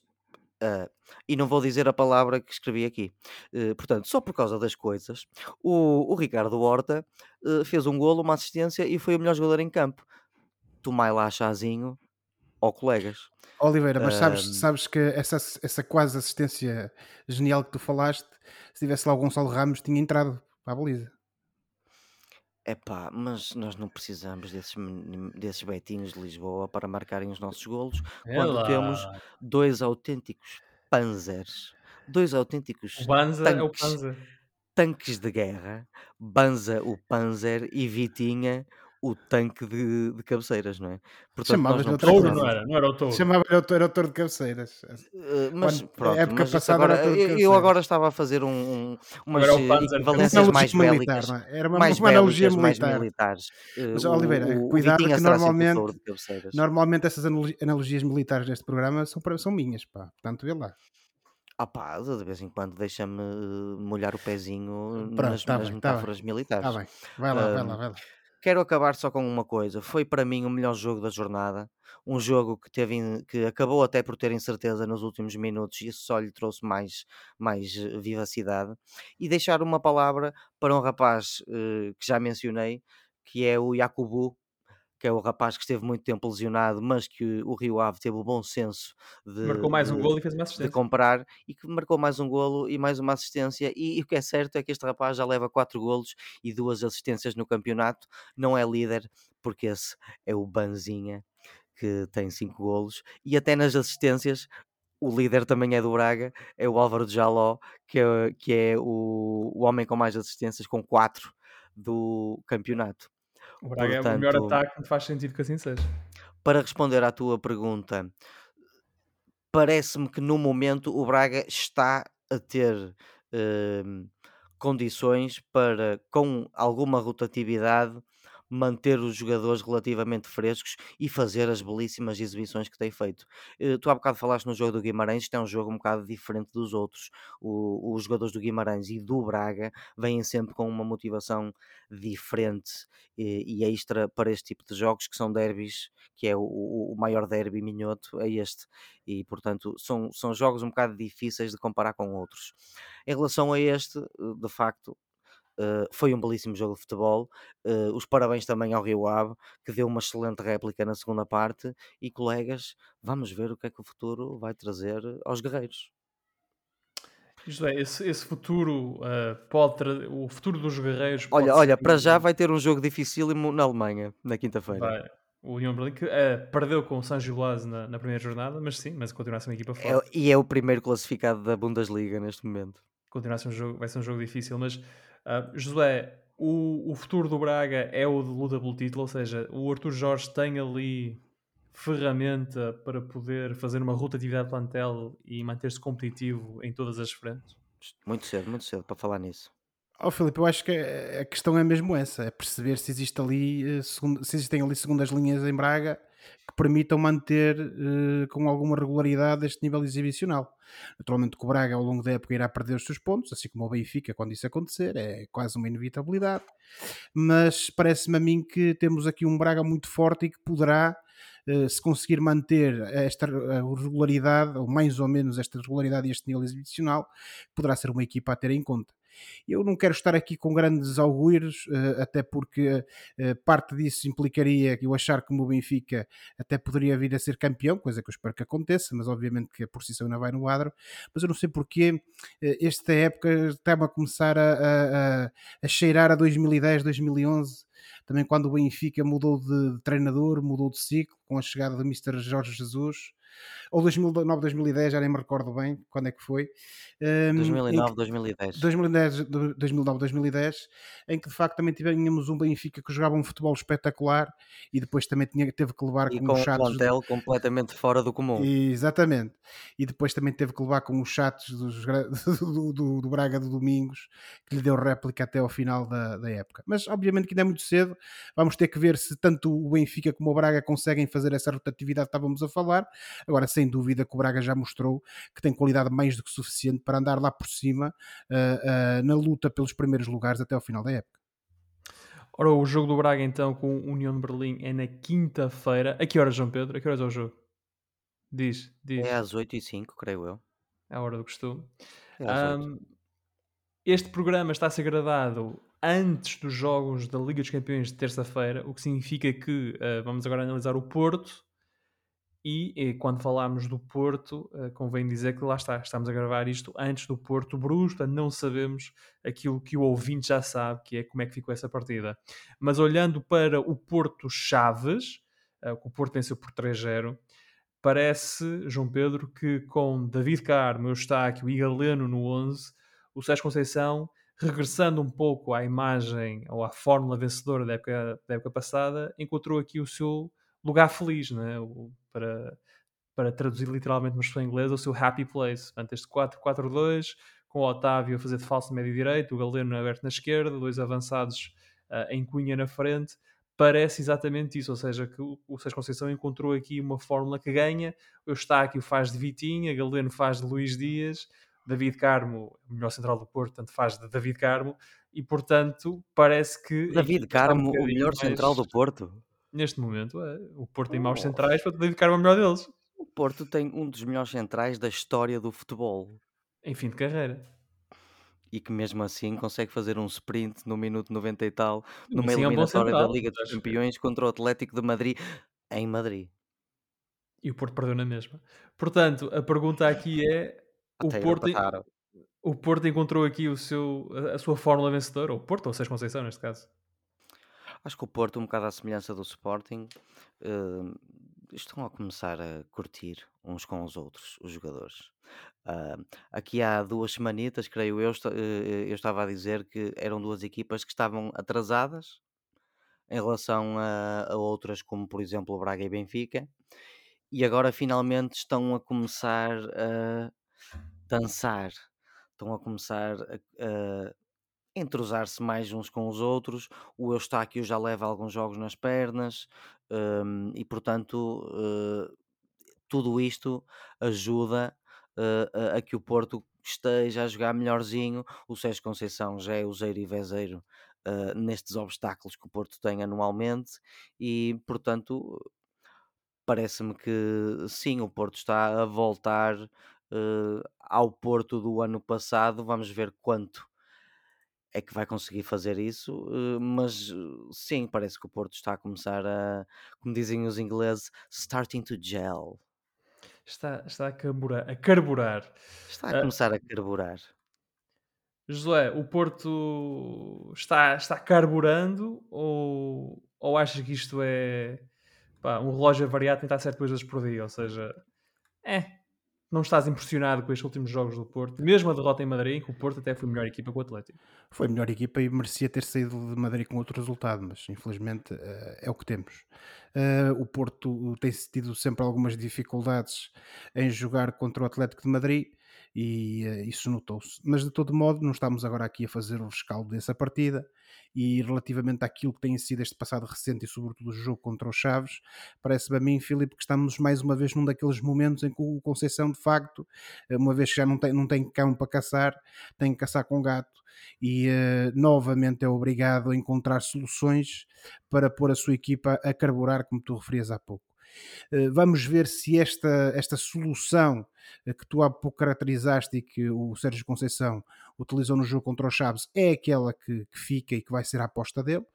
Uh, e não vou dizer a palavra que escrevi aqui. Uh, portanto, só por causa das coisas, o, o Ricardo Horta uh, fez um golo, uma assistência e foi o melhor jogador em campo. Tomai lá chazinho ou colegas. Oliveira, mas sabes, sabes que essa, essa quase assistência genial que tu falaste, se tivesse lá o Gonçalo Ramos, tinha entrado para a baliza. É pá, mas nós não precisamos desses, desses betinhos de Lisboa para marcarem os nossos golos é quando temos dois autênticos panzers, dois autênticos Banza é o Panzer. tanques de guerra, Banza o Panzer e Vitinha o tanque de, de cabeceiras, não é? Portanto, Chamavas-lhe outra touro, não era? Não era o touro. Chamava-lhe o touro, touro de cabeceiras. Uh, mas Quando, pronto, época mas passada agora, eu, eu, agora estava a fazer um, um umas equivalências mais bélicas. Militar, é? Era uma, mais uma analogia militar. Militares. Uh, mas, Oliveira, o, cuidado que normalmente, normalmente essas analogias militares neste programa são, são minhas, pá. Portanto, vê lá. Ah pá, de vez em quando deixa-me molhar o pezinho Pronto, nas, tá nas bem, tá metáforas tá militares. Tá bem, vai lá, vai lá, vai lá. Quero acabar só com uma coisa. Foi para mim o melhor jogo da jornada. Um jogo que teve que acabou até por ter incerteza nos últimos minutos e isso só lhe trouxe mais, mais eh, vivacidade. E deixar uma palavra para um rapaz uh, que já mencionei, que é o Yakubu, que é o rapaz que esteve muito tempo lesionado, mas que o Rio Ave teve o bom senso de, marcou mais um de, golo e fez uma assistência. de comprar e que marcou mais um golo e mais uma assistência. E, e, o que é certo é que este rapaz já leva quatro golos e duas assistências no campeonato. Não é líder, porque esse é o Banzinha, que tem cinco golos, e até nas assistências. O líder também é do Braga, é o Álvaro de Jaló, que é, que é o, o homem com mais assistências, com quatro do campeonato. O Braga Portanto, é o melhor ataque, faz sentido que assim seja. Para responder à tua pergunta, parece-me que no momento o Braga está a ter uh, condições para, com alguma rotatividade, manter os jogadores relativamente frescos e fazer as belíssimas exibições que tem feito. Uh, tu há bocado falaste no jogo do Guimarães, isto é um jogo um bocado diferente dos outros. O, os jogadores do Guimarães e do Braga vêm sempre com uma motivação diferente e, e extra para este tipo de jogos que são derbys, que é o, o maior derby minhoto, é este. E portanto são, são jogos um bocado difíceis de comparar com outros. Em relação a este, de facto, Uh, foi um belíssimo jogo de futebol. Uh, os parabéns também ao Rio Ave, que deu uma excelente réplica na segunda parte. E colegas, vamos ver o que é que o futuro vai trazer aos guerreiros. Isto é, esse, esse futuro uh, pode trazer. O futuro dos guerreiros. Olha, olha, para já vai ter um jogo dificílimo na Alemanha, na quinta-feira. O União Berlim que perdeu com o San Gilás na, na, primeira jornada, mas sim, mas continua a ser uma equipa é forte. É, e é o primeiro classificado da Bundesliga neste momento. Continua a ser um jogo, vai ser um jogo difícil, mas Uh, José, o, o futuro do Braga é o de luta pelo título, ou seja, o Arthur Jorge tem ali ferramenta para poder fazer uma rotatividade de plantel e manter-se competitivo em todas as frentes? Muito cedo, muito cedo para falar nisso. Oh, Filipe, eu acho que a questão é mesmo essa: é perceber se existe ali, eh, se existem ali segundas linhas em Braga permitam manter uh, com alguma regularidade este nível exibicional. Naturalmente que o Braga ao longo da época irá perder os seus pontos, assim como o Benfica quando isso acontecer, é quase uma inevitabilidade, mas parece-me a mim que temos aqui um Braga muito forte e que poderá uh, se conseguir manter esta regularidade, ou mais ou menos esta regularidade e este nível exibicional, poderá ser uma equipa a ter em conta. Eu não quero estar aqui com grandes augúrios, uh, até porque uh, parte disso implicaria eu achar que o Benfica até poderia vir a ser campeão, coisa que eu espero que aconteça, mas obviamente que a posição ainda vai no quadro. Mas eu não sei porque esta época está-me a começar a, a, a cheirar a 2010, 2011 também quando o Benfica mudou de treinador, mudou de ciclo, com a chegada do Mr. Jorge Jesus, ou 2009, 2010, já nem me recordo bem quando é que foi. Um, 2009, 2010. 2010. 2009, 2010, em que de facto também tínhamos um Benfica que jogava um futebol espetacular e depois também tinha, teve que levar e com, com os chatos. Um plantel completamente fora do comum. E, exatamente. E depois também teve que levar com os chatos dos, do, do, do, Braga do Domingos, que lhe deu réplica até ao final da, da época. Mas obviamente que ainda é muito cedo, vamos ter que ver se tanto o Benfica como o Braga conseguem fazer essa rotatividade que estávamos a falar. Agora, sem dúvida que o Braga já mostrou que tem qualidade mais do que suficiente para andar lá por cima uh, uh, na luta pelos primeiros lugares até ao final da época. Ora, o jogo do Braga então com o União de Berlim é na quinta-feira. A que horas, João Pedro? A que horas é o jogo? Diz, diz. É às 8 e 5 creio eu. É a hora do costume. É um, este programa está a ser gravado antes dos jogos da Liga dos Campeões de terça-feira, o que significa que uh, vamos agora analisar o Porto e, e, quando falarmos do Porto, uh, convém dizer que lá está, estamos a gravar isto antes do Porto Bruges, não sabemos aquilo que o ouvinte já sabe, que é como é que ficou essa partida. Mas olhando para o Porto Chaves, uh, que o Porto venceu por 3-0, parece, João Pedro, que com David Carmo, Eustáquio e Galeno no 11, o Sérgio Conceição, regressando um pouco à imagem ou à fórmula vencedora da época, da época passada, encontrou aqui o seu lugar feliz, né? O, para, para traduzir literalmente uma expressão inglesa, o seu happy place. Portanto, este 4-4-2, com o Otávio a fazer de falso médio direito, o Galeno aberto na esquerda, dois avançados uh, em cunha na frente, parece exatamente isso, ou seja, que o, Sérgio Conceição encontrou aqui uma fórmula que ganha, o Eustáquio faz de Vitinha, Galeno faz de Luís Dias, David Carmo, o melhor central do Porto, portanto faz de David Carmo, e portanto parece que... David Carmo, um o melhor mais... central do Porto? Neste momento, é. o Porto tem maus centrais para dedicar o melhor deles. O Porto tem um dos melhores centrais da história do futebol. Em fim de carreira. E que mesmo assim consegue fazer um sprint no minuto 90 e tal, numa assim eliminatória é um da Liga dos Campeões contra o Atlético de Madrid, em Madrid. E o Porto perdeu na mesma. Portanto, a pergunta aqui é: o Porto, o Porto encontrou aqui o seu, a sua fórmula vencedora? Ou o Porto, ou o Sérgio Conceição, neste caso? Acho que o Porto, um bocado à semelhança do Sporting, uh, estão a começar a curtir uns com os outros, os jogadores. Uh, aqui há duas semanitas, creio eu, uh, eu estava a dizer que eram duas equipas que estavam atrasadas em relação a, a outras, como por exemplo o Braga e Benfica, e agora finalmente estão a começar a dançar, estão a começar a, a entrosar-se mais uns com os outros. O Eustáquio já leva alguns jogos nas pernas um, e, portanto, uh, tudo isto ajuda uh, a que o Porto esteja a jogar melhorzinho. O Sérgio Conceição já é useiro e vezeiro uh, nestes obstáculos que o Porto tem anualmente e, portanto, parece-me que sim, o Porto está a voltar ao Porto do ano passado. Vamos ver quanto é que vai conseguir fazer isso, eh, mas eh, sim, parece que o Porto está a começar a, como dizem os ingleses, starting to gel. Está, está a carburar. A carburar. Está a uh, começar a carburar. Josué, o Porto está, está carburando ou, ou achas que isto é pá, um relógio variado tentar certas coisas por dia? Ou seja, é, não estás impressionado com estes últimos jogos do Porto? Mesmo a derrota em Madrid, que o Porto até foi melhor equipa que o Atlético. Foi melhor equipa e merecia ter saído de Madrid com outro resultado, mas infelizmente uh, é o que temos. Uh, o Porto tem tido sempre algumas dificuldades em jogar contra o Atlético de Madrid e uh, isso notou-se. Mas de todo modo, não estamos agora aqui a fazer o rescaldo dessa partida e relativamente àquilo que tem sido este passado recente e sobretudo o jogo contra os Chaves, parece-me a mim, Filipe, que estamos mais uma vez num daqueles momentos em que o Conceição, de facto, eh, uma vez que já não tem, não tem cão para caçar, tem que caçar com gato e uh, novamente é obrigado a encontrar soluções para pôr a sua equipa a carburar, como tu referias há pouco. Uh, vamos ver se esta, esta solução uh, que tu há pouco caracterizaste e que o Sérgio Conceição utilizou no jogo contra o Chaves é aquela que, que, fica e que vai ser a aposta dele.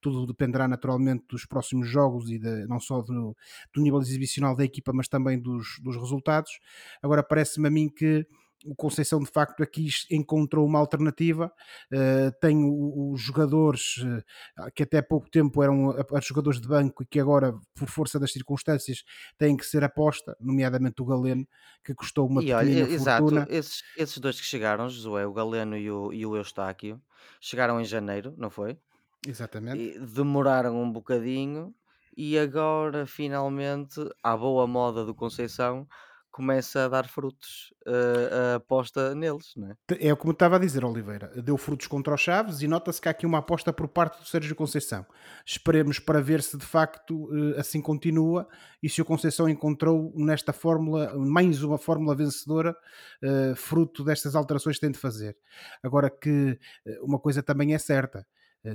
Tudo dependerá naturalmente dos próximos jogos e de, não só do, do nível exibicional da equipa, mas também dos, dos resultados. Agora parece-me a mim que o Conceição de facto aqui encontrou uma alternativa, uh, tem os jogadores uh, que até pouco tempo eram a, a jogadores de banco e que agora, por força das circunstâncias, têm que ser aposta, nomeadamente o Galeno, que custou uma e pequena olha, fortuna. Exato, esses, esses dois que chegaram, Josué, o Galeno e o, e o Eustáquio, chegaram em janeiro, não foi? Exatamente. E demoraram um bocadinho e agora finalmente, à boa moda do Conceição, começa a dar frutos uh, a aposta neles, não é? É como estava a dizer, Oliveira, deu frutos contra os Chaves e nota-se que há aqui uma aposta por parte do Sérgio Conceição. Esperemos para ver se de facto uh, assim continua e se o Conceição encontrou nesta fórmula, mais uma fórmula vencedora, uh, fruto destas alterações que tem de fazer. Agora que uma coisa também é certa,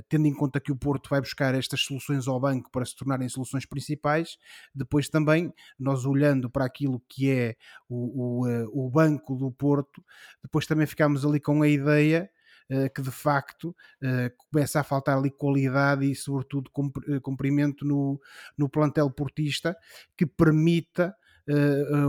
tendo em conta que o Porto vai buscar estas soluções ao banco para se tornarem soluções principais, depois também nós olhando para aquilo que é o, o, eh, o banco do Porto, depois também ficamos ali com a ideia eh, que de facto começa a faltar ali qualidade e sobretudo cumprimento no, no plantel portista que permita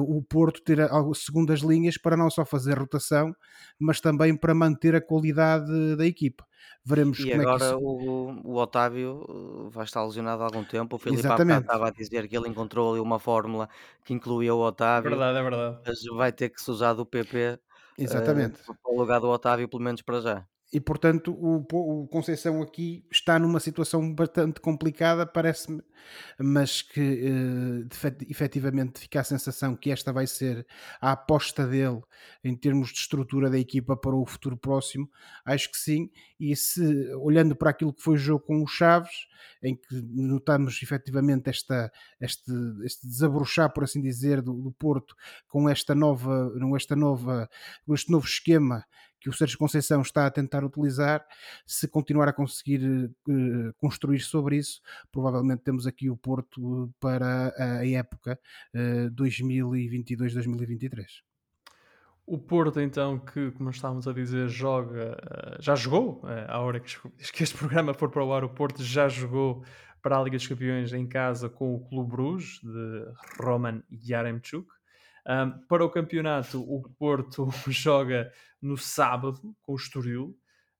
o Porto ter segundas linhas para não só fazer rotação, mas também para manter a qualidade da equipa. Veremos e como agora é que isso... o, o Otávio uh, vai estar lesionado há algum tempo. O Filipe estava a dizer que ele encontrou ali uma fórmula que incluía o Otávio. É verdade, é verdade. Mas vai ter que se usar do PP Exatamente. Uh, para o lugar do Otávio, pelo menos para já e portanto o, o, Conceição aqui está numa situação bastante complicada, parece-me, mas que uh, efetivamente fica a sensação que esta vai ser a aposta dele em termos de estrutura da equipa para o futuro próximo, acho que sim, e se olhando para aquilo que foi o jogo com o Chaves, em que notamos efetivamente esta, este, este desabrochar, por assim dizer, do, do Porto com esta nova, esta nova, este novo esquema que o Sérgio Conceição está a tentar utilizar, se continuar a conseguir uh, construir sobre isso, provavelmente temos aqui o Porto para a época uh, eh, 2022-2023. O Porto, então, que, como estávamos a dizer, joga, eh, já jogou, à hora que este programa for para o ar, o Porto já jogou para a Liga dos Campeões em casa com o Clube Bruges, de Roman Yaremchuk. Um, para o campeonato, o Porto joga no sábado com o Estoril.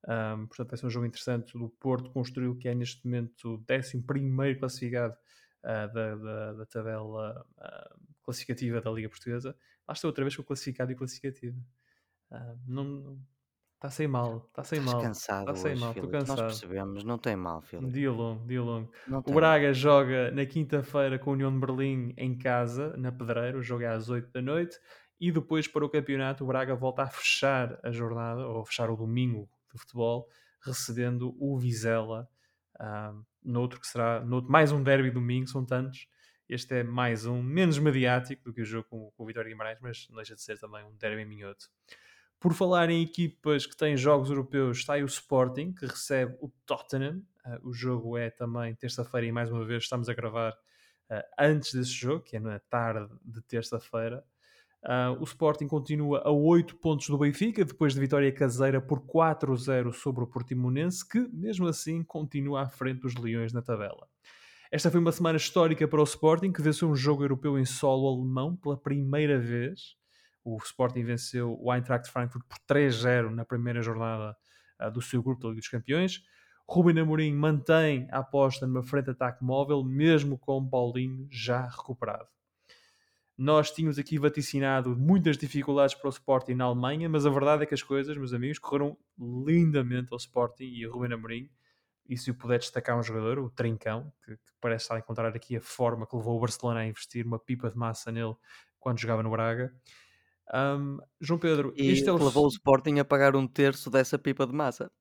Um, portanto, vai ser um jogo interessante do Porto com o Estoril, que é neste momento o 11 classificado uh, da, da, da, tabela uh, classificativa da Liga Portuguesa. Lá estou outra vez com o classificado e classificativo. Uh, não, Está sem mal, está sem Estás mal. cansado Está sem hoje, mal, estou Filipe. Nós cansado. percebemos, não tem mal, Filipe. dia longo, dia longo. Não O tem mal. Braga joga na quinta-feira com a União de Berlim em casa, na Pedreira. O jogo é às 8 da noite. E depois, para o campeonato, o Braga volta a fechar a jornada, ou a fechar o domingo de futebol, recebendo o Vizela. ah, noutro que será noutro, mais um derby domingo, são tantos. Este é mais um, menos mediático do que o jogo com, com o Vitória Guimarães, mas não deixa de ser também um derby minhoto. Por falar em equipas que têm jogos europeus, está aí o Sporting, que recebe o Tottenham. Uh, o jogo é também terça-feira e mais uma vez estamos a gravar uh, antes desse jogo, que é na tarde de terça-feira. Uh, o Sporting continua a 8 pontos do Benfica, depois de vitória caseira por 4-0 sobre o Portimonense, que mesmo assim continua à frente dos Leões na tabela. Esta foi uma semana histórica para o Sporting, que venceu um jogo europeu em solo alemão pela primeira vez. O Sporting venceu o Eintracht Frankfurt por 3-0 na primeira jornada uh, do seu grupo da Liga dos Campeões. Ruben Amorim mantém a aposta numa frente-ataque móvel, mesmo com Paulinho já recuperado. Nós tínhamos aqui vaticinado muitas dificuldades para o Sporting na Alemanha, mas a verdade é que as coisas, meus amigos, correram lindamente ao Sporting e a Ruben Amorim. E se eu puder destacar um jogador, o Trincão, que, que parece estar a encontrar aqui a forma que levou o Barcelona a investir uma pipa de massa nele quando jogava no Braga. Um, João Pedro, E isto é o... levou o Sporting a pagar um terço dessa pipa de massa.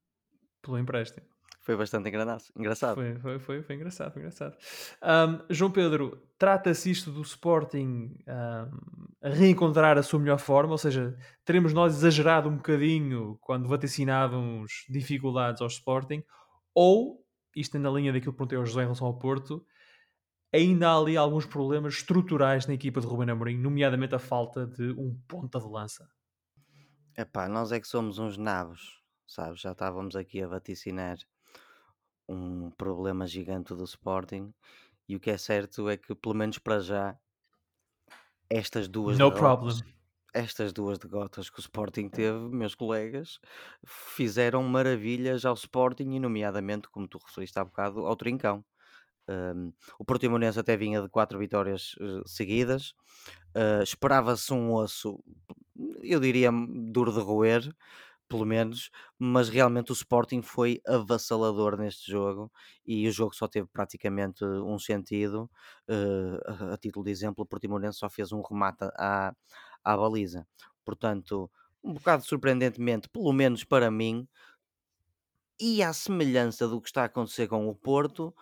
Pelo empréstimo. Foi bastante engranaço- engraçado. Foi, foi, foi, foi engraçado, foi engraçado. Um, João Pedro, trata-se isto do Sporting um, a reencontrar a sua melhor forma, ou seja, teremos nós exagerado um bocadinho quando vaticinávamos dificuldades ao Sporting, ou, isto é na linha daquilo que perguntei ao José em relação ao Porto, ainda há ali alguns problemas estruturais na equipa de Ruben Amorim, nomeadamente a falta de um ponta de lança. Epá, nós é que somos uns nabos, sabes? Já estávamos aqui a vaticinar um problema gigante do Sporting e o que é certo é que, pelo menos para já, estas duas No derrotas, estas duas derrotas que o Sporting teve, meus colegas, fizeram maravilhas ao Sporting e, nomeadamente, como tu referiste há bocado, ao Trincão. Um, o Portimonense até vinha de quatro vitórias uh, seguidas. Uh, Esperava-se um osso, eu diria duro de roer, pelo menos, mas realmente o Sporting foi avassalador neste jogo e o jogo só teve praticamente um sentido. Uh, a, título de exemplo, o Portimonense só fez um remate à, à baliza. Portanto, um bocado surpreendentemente, pelo menos para mim, e à semelhança do que está a acontecer com o Porto,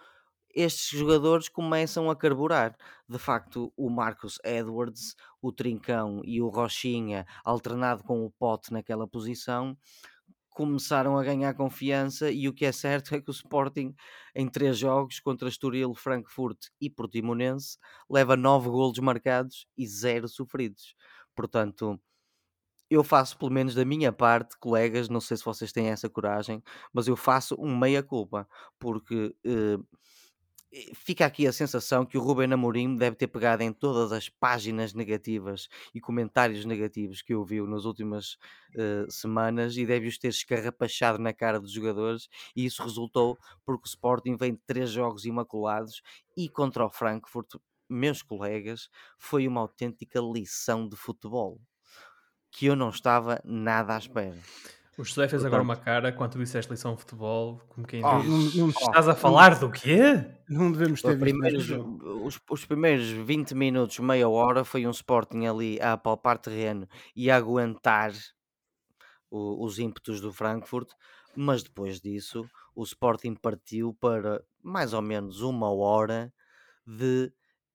estes jogadores começam a carburar. De facto, o Marcus Edwards, o Trincão e o Rochinha, alternado com o Pote naquela posição, começaram a ganhar confiança e o que é certo é que o Sporting em três jogos contra Estoril, Frankfurt e Portimonense leva nove golos marcados e zero sofridos. Portanto, eu faço pelo menos da minha parte, colegas, não sei se vocês têm essa coragem, mas eu faço um meia culpa, porque eh, fica aqui a sensação que o Ruben Amorim deve ter pegado em todas as páginas negativas e comentários negativos que ouviu nas últimas uh, semanas e deve-os ter escarrapachado na cara dos jogadores e isso resultou porque o Sporting vem de três jogos imaculados e contra o Frankfurt, meus colegas, foi uma autêntica lição de futebol que eu não estava nada à espera. O José fez Portanto, agora uma cara quando tu disseste lição de futebol, como quem oh, diz, não, não, estás oh, a falar não, do quê? Não devemos ter primeiros, os, os, primeiros 20 minutos, meia hora, foi um Sporting ali a palpar terreno e a aguentar o, os ímpetos do Frankfurt, mas depois disso o Sporting partiu para mais ou menos uma hora de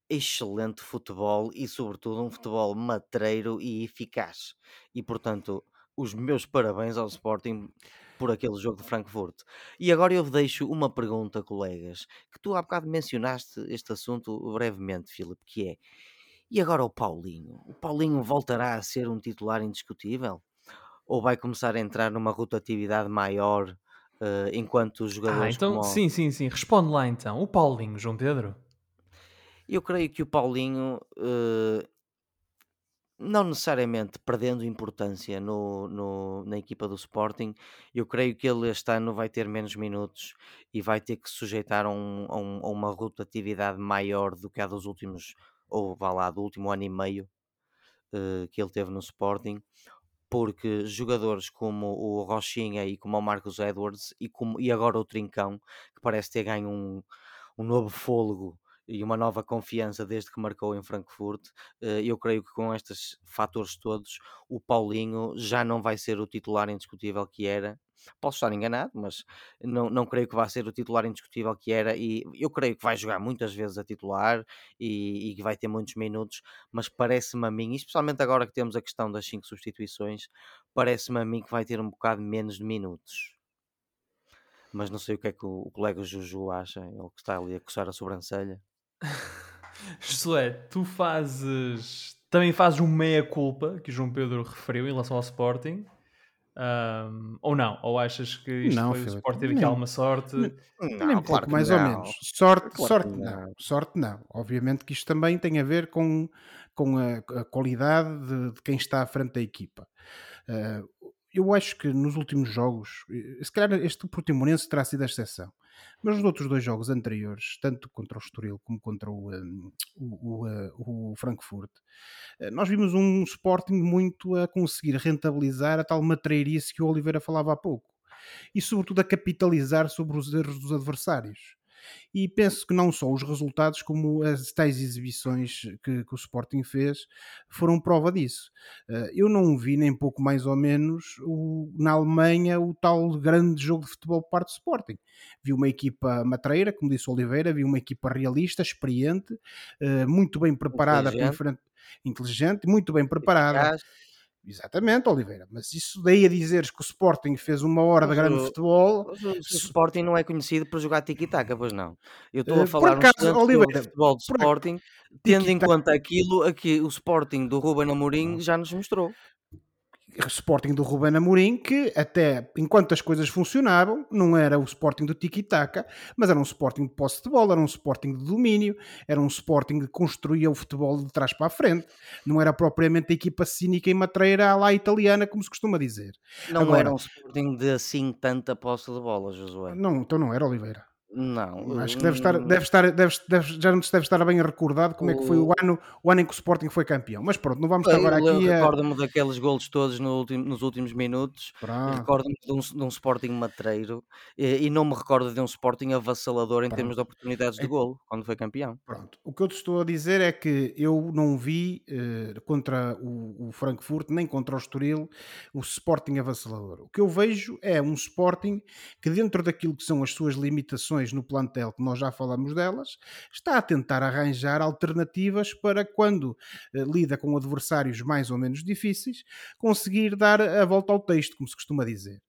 excelente futebol e sobretudo um futebol matreiro e eficaz. E portanto os meus parabéns ao Sporting por aquele jogo de Frankfurt. E agora eu deixo uma pergunta, colegas, que tu há bocado mencionaste este assunto brevemente, Filipe, que é, e agora o Paulinho? O Paulinho voltará a ser um titular indiscutível? Ou vai começar a entrar numa rotatividade maior uh, enquanto os ah, jogadores... Ah, então, como... sim, sim, sim. Responde lá então. O Paulinho, João Pedro? Eu creio que o Paulinho uh, não necessariamente perdendo importância no, no- na equipa do Sporting, eu creio que ele este ano vai ter menos minutos e vai ter que sujeitar a, um- um- uma rotatividade maior do que a dos últimos, ou vá lá, do último ano e meio eh, que ele teve no Sporting, porque jogadores como o Rochinha e como o Marcos Edwards e, como, e agora o Trincão, que parece ter ganho um, um novo fôlego e uma nova confiança desde que marcou em Frankfurt. Eh, eu creio que com estes fatores todos, o Paulinho já não vai ser o titular indiscutível que era. Posso estar enganado, mas não, não creio que vá ser o titular indiscutível que era. E eu creio que vai jogar muitas vezes a titular e, e que vai ter muitos minutos. Mas parece-me a mim, especialmente agora que temos a questão das cinco substituições, parece-me a mim que vai ter um bocado menos de minutos mas não sei o que é que o, colega Juju acha, ele que está ali a coçar a sobrancelha. Josué, tu fazes. Também fazes um meia-culpa que o João Pedro referiu em relação ao Sporting. Um, ou não? Ou achas que isto não, foi Filipe, o Sporting teve aqui alguma sorte? Não, nem um pouco, mais não. ou menos. Sorte, claro sorte não. não. Sorte não. Obviamente que isto também tem a ver com, com a, a qualidade de, de, quem está à frente da equipa. Uh, eu acho que nos últimos jogos, se calhar este Portimonense terá sido a exceção, mas nos outros dois jogos anteriores, tanto contra o Estoril como contra o, um, o, o, uh, o, Frankfurt, uh, nós vimos um Sporting muito a conseguir rentabilizar a tal matreirice que o Oliveira falava há pouco. E sobretudo a capitalizar sobre os erros dos adversários e penso que não só os resultados, como as tais exibições que, que o Sporting fez foram prova disso. Eh, eu não vi nem pouco mais ou menos o, na Alemanha o tal grande jogo de futebol por parte do Sporting. Vi uma equipa matreira, como disse Oliveira, vi uma equipa realista, experiente, eh, muito bem preparada, frente, inteligente muito bem preparada. Exatamente, Oliveira, mas isso daí a dizeres que o Sporting fez uma hora de grande o, futebol. o, o Sporting não é conhecido por jogar tiki-taka, pois não. Eu estou a falar por acaso, um Oliveira, do futebol do Sporting, tendo em conta aquilo a que o Sporting do Ruben Amorim já nos mostrou. Sporting do Ruben Amorim, que até enquanto as coisas funcionavam, não era o Sporting do tiki-taka, mas era um Sporting de posse de bola, era um Sporting de domínio, era um Sporting que construía o futebol de trás para a frente. Não era propriamente a equipa cínica e matreira à lá italiana, como se costuma dizer. Não Agora, era um Sporting de assim tanta posse de bola, Josué. Não, então não era, Oliveira. Não. Acho que deve estar, hum. deve estar, deve, deve, já não se deve estar bem recordado como o... é que foi o ano, o ano em que o Sporting foi campeão. Mas pronto, não vamos estar agora aqui. Eu recordo-me daqueles golos todos no nos últimos minutos. Recordo-me de, um, de um, Sporting matreiro e, e, não me recordo de um Sporting avassalador em pronto. termos de oportunidades de é... golo quando foi campeão. Pronto. O que eu te estou a dizer é que eu não vi eh, contra o, o Frankfurt nem contra o Estoril o Sporting avassalador. O que eu vejo é um Sporting que dentro daquilo que são as suas limitações no plantel que nós já falamos delas, está a tentar arranjar alternativas para quando eh, lida com adversários mais ou menos difíceis, conseguir dar a volta ao texto, como se costuma dizer.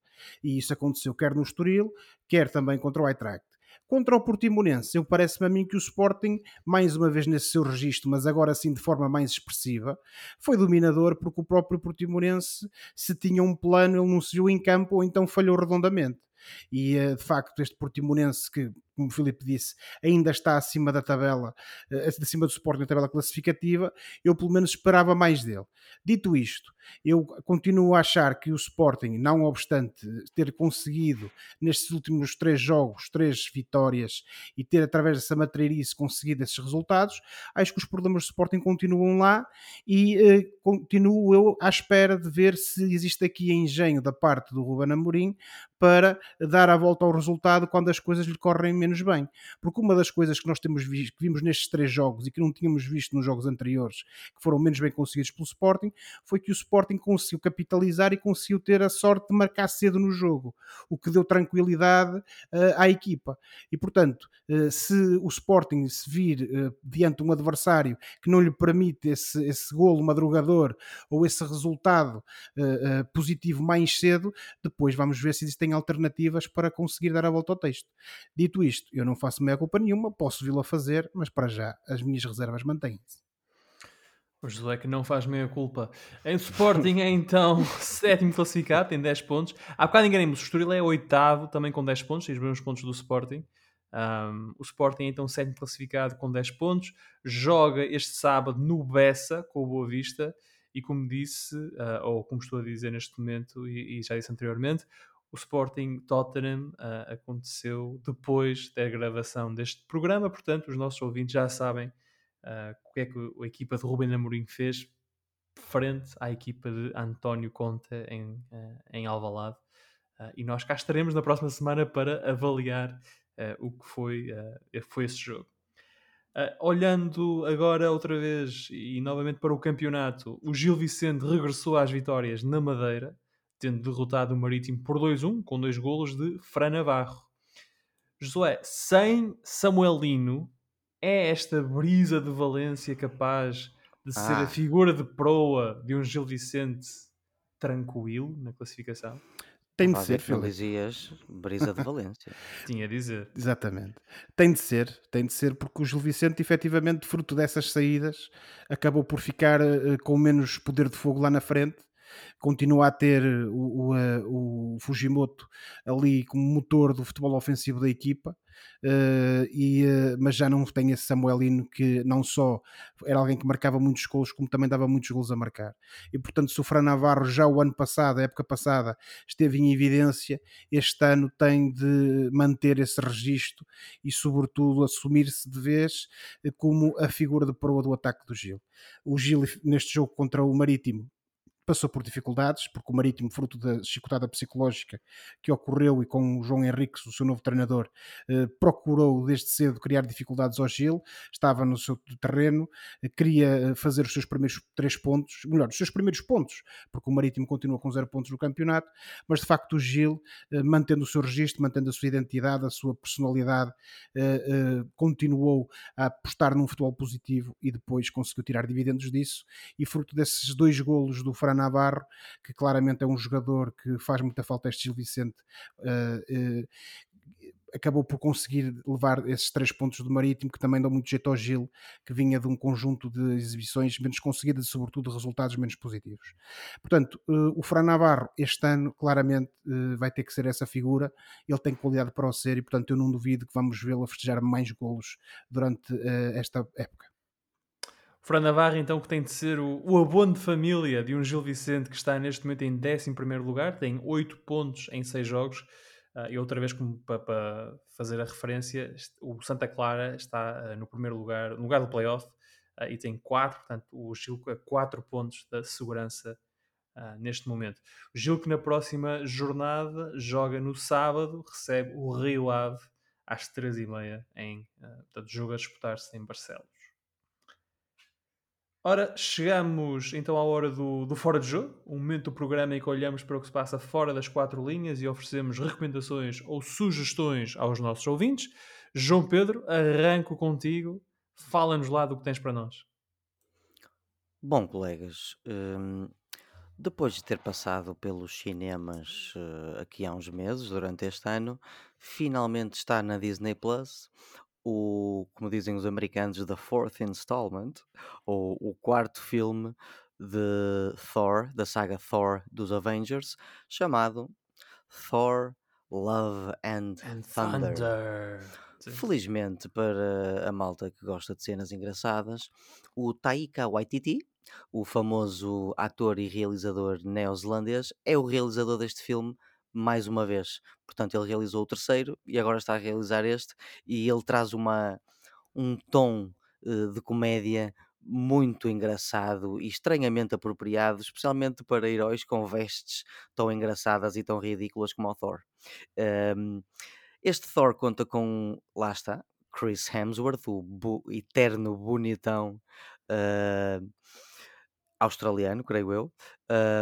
E isso aconteceu quer no Estoril, quer também contra o Eintracht. Contra o Portimonense, eu parece-me a mim que o Sporting, mais uma vez nesse seu registro, mas agora sim de forma mais expressiva, foi dominador porque o próprio Portimonense, se tinha um plano, ele não se viu em campo ou então falhou redondamente. E eh, de facto, este Portimonense, que, como o Filipe disse, ainda está acima da tabela, eh, acima do Sporting na tabela classificativa, eu pelo menos esperava mais dele. Dito isto, eu continuo a achar que o Sporting, não obstante ter conseguido nestes últimos três jogos, três vitórias e ter através dessa matreirice conseguido esses resultados, acho que os problemas do Sporting continuam lá e eh, continuo eu à espera de ver se existe aqui engenho da parte do Ruben Amorim para dar a volta ao resultado quando as coisas lhe correm menos bem. Porque uma das coisas que nós temos visto, que vimos nestes três jogos e que não tínhamos visto nos jogos anteriores, que foram menos bem conseguidos pelo Sporting, foi que o Sporting conseguiu capitalizar e conseguiu ter a sorte de marcar cedo no jogo, o que deu tranquilidade uh, à equipa. E portanto, uh, se o Sporting se vir uh, diante de um adversário que não lhe permite esse, esse golo madrugador ou esse resultado positivo mais cedo, depois vamos ver se existem alternativas para conseguir dar a volta ao texto. Dito isto, eu não faço meia culpa nenhuma, posso vê-lo a fazer, mas para já as minhas reservas mantêm-se. O José que não faz meia culpa. Em Sporting é então sétimo classificado, tem 10 pontos. Há bocado enganemos, o Estoril é oitavo, também com 10 pontos, tem os mesmos pontos do Sporting. Um, o Sporting é então sétimo classificado com 10 pontos. Joga este sábado no Bessa com o Boa Vista. E como disse, uh, ou como estou a dizer neste momento, e, e já disse anteriormente, o Sporting Tottenham uh, aconteceu depois da gravação deste programa, portanto, os nossos ouvintes já sabem uh, o que é que a equipa de Ruben Amorim fez frente à equipa de António Conte em, uh, em Alvalade. Uh, e nós cá estaremos na próxima semana para avaliar o que foi, foi esse jogo. olhando agora outra vez e novamente para o campeonato, o Gil Vicente regressou às vitórias na Madeira, tendo derrotado o Marítimo por 2-1, com dois golos de Fran Navarro. Josué, sem Samuelino, é esta brisa de Valência capaz de ser ah. a figura de proa de um Gil Vicente tranquilo na classificação? Tem de ser, Filipe. dizias brisa de Valência. Tinha a dizer. Exatamente. Tem de ser, tem de ser, porque o Gil Vicente, efetivamente, fruto dessas saídas, acabou por ficar uh, com menos poder de fogo lá na frente continua a ter o, o, o Fujimoto ali como motor do futebol ofensivo da equipa. Uh, e, uh, mas já não tem esse Samuelino que não só era alguém que marcava muitos gols, como também dava muitos gols a marcar. E portanto, se o Fran Navarro já o ano passado, a época passada, esteve em evidência, este ano tem de manter esse registro e, sobretudo, assumir-se de vez como a figura de proa do ataque do Gil. O Gil, neste jogo contra o Marítimo, passou por dificuldades, porque o Marítimo, fruto da chicotada psicológica que ocorreu e com o João Henriques, o seu novo treinador, eh, procurou desde cedo criar dificuldades ao Gil, estava no seu terreno, eh, queria eh, fazer os seus primeiros três pontos, melhor, os seus primeiros pontos, porque o Marítimo continua com zero pontos no campeonato, mas de facto o Gil, mantendo o seu registro, mantendo a sua identidade, a sua personalidade, continuou a apostar num futebol positivo e depois conseguiu tirar dividendos disso, e fruto desses dois golos do Fran Navarro, que claramente é um jogador que faz muita falta este Gil Vicente, uh, uh, acabou por conseguir levar esses três pontos do Marítimo, que também dão muito jeito ao Gil, que vinha de um conjunto de exibições menos conseguidas e, sobretudo, resultados menos positivos. Portanto, uh, o Fran Navarro, este ano, claramente vai ter que ser essa figura, ele tem qualidade para o ser e, portanto, eu não duvido que vamos vê-lo festejar mais golos durante esta época. Fran Navarro, então, que tem de ser o, o, abono de família de um Gil Vicente que está neste momento em 11 lugar, tem 8 pontos em 6 jogos, Uh, e outra vez, como para, para, fazer a referência, o Santa Clara está uh, no primeiro lugar, no lugar do playoff, uh, e tem 4, portanto, o Gil a 4 pontos da segurança neste momento. O Gil que na próxima jornada joga no sábado, recebe o Rio Ave às 3h30 em portanto, jogo a disputar-se em Barcelos. Ora, chegamos então à hora do, do Fora de Jogo, um momento do programa em que olhamos para o que se passa fora das quatro linhas e oferecemos recomendações ou sugestões aos nossos ouvintes. João Pedro, arranco contigo, fala-nos lá do que tens para nós. Bom, colegas, hum, depois de ter passado pelos cinemas uh, aqui há uns meses, durante este ano, finalmente está na Disney Plus o, como dizem os americanos, The Fourth Installment, ou o quarto filme de Thor, da saga Thor dos Avengers, chamado Thor Love and, and Thunder. Thunder. Felizmente para a malta que gosta de cenas engraçadas, o Taika Waititi, o famoso ator e realizador neozelandês, é o realizador deste filme mais uma vez. Portanto, ele realizou o terceiro e agora está a realizar este, e ele traz uma, um tom uh, de comédia muito engraçado e estranhamente apropriado, especialmente para heróis com vestes tão engraçadas e tão ridículas como o Thor. Um, este Thor conta com, lá está, Chris Hemsworth, o eterno bonitão uh, australiano, creio eu,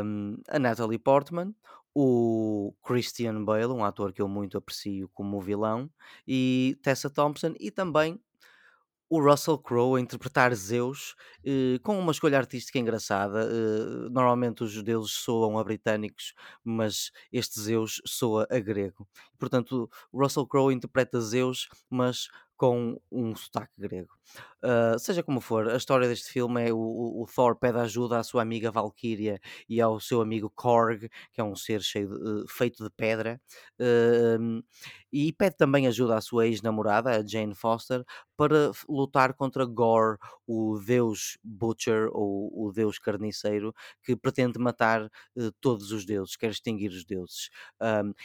um, a Natalie Portman, o Christian Bale, um ator que eu muito aprecio como vilão, e Tessa Thompson, e também o Russell Crowe a interpretar Zeus eh, com uma escolha artística engraçada. Eh, normalmente os deuses soam a britânicos, mas este Zeus soa a grego. Portanto, Russell Crowe interpreta Zeus, mas com um sotaque grego. Uh, seja como for, a história deste filme é o, o, Thor pede ajuda à sua amiga Valkyria e ao seu amigo Korg, que é um ser cheio de, uh, feito de pedra, uh, e pede também ajuda à sua ex-namorada, a Jane Foster, para lutar contra Gore, o deus Butcher, ou o deus carniceiro, que pretende matar uh, todos os deuses, quer extinguir os deuses.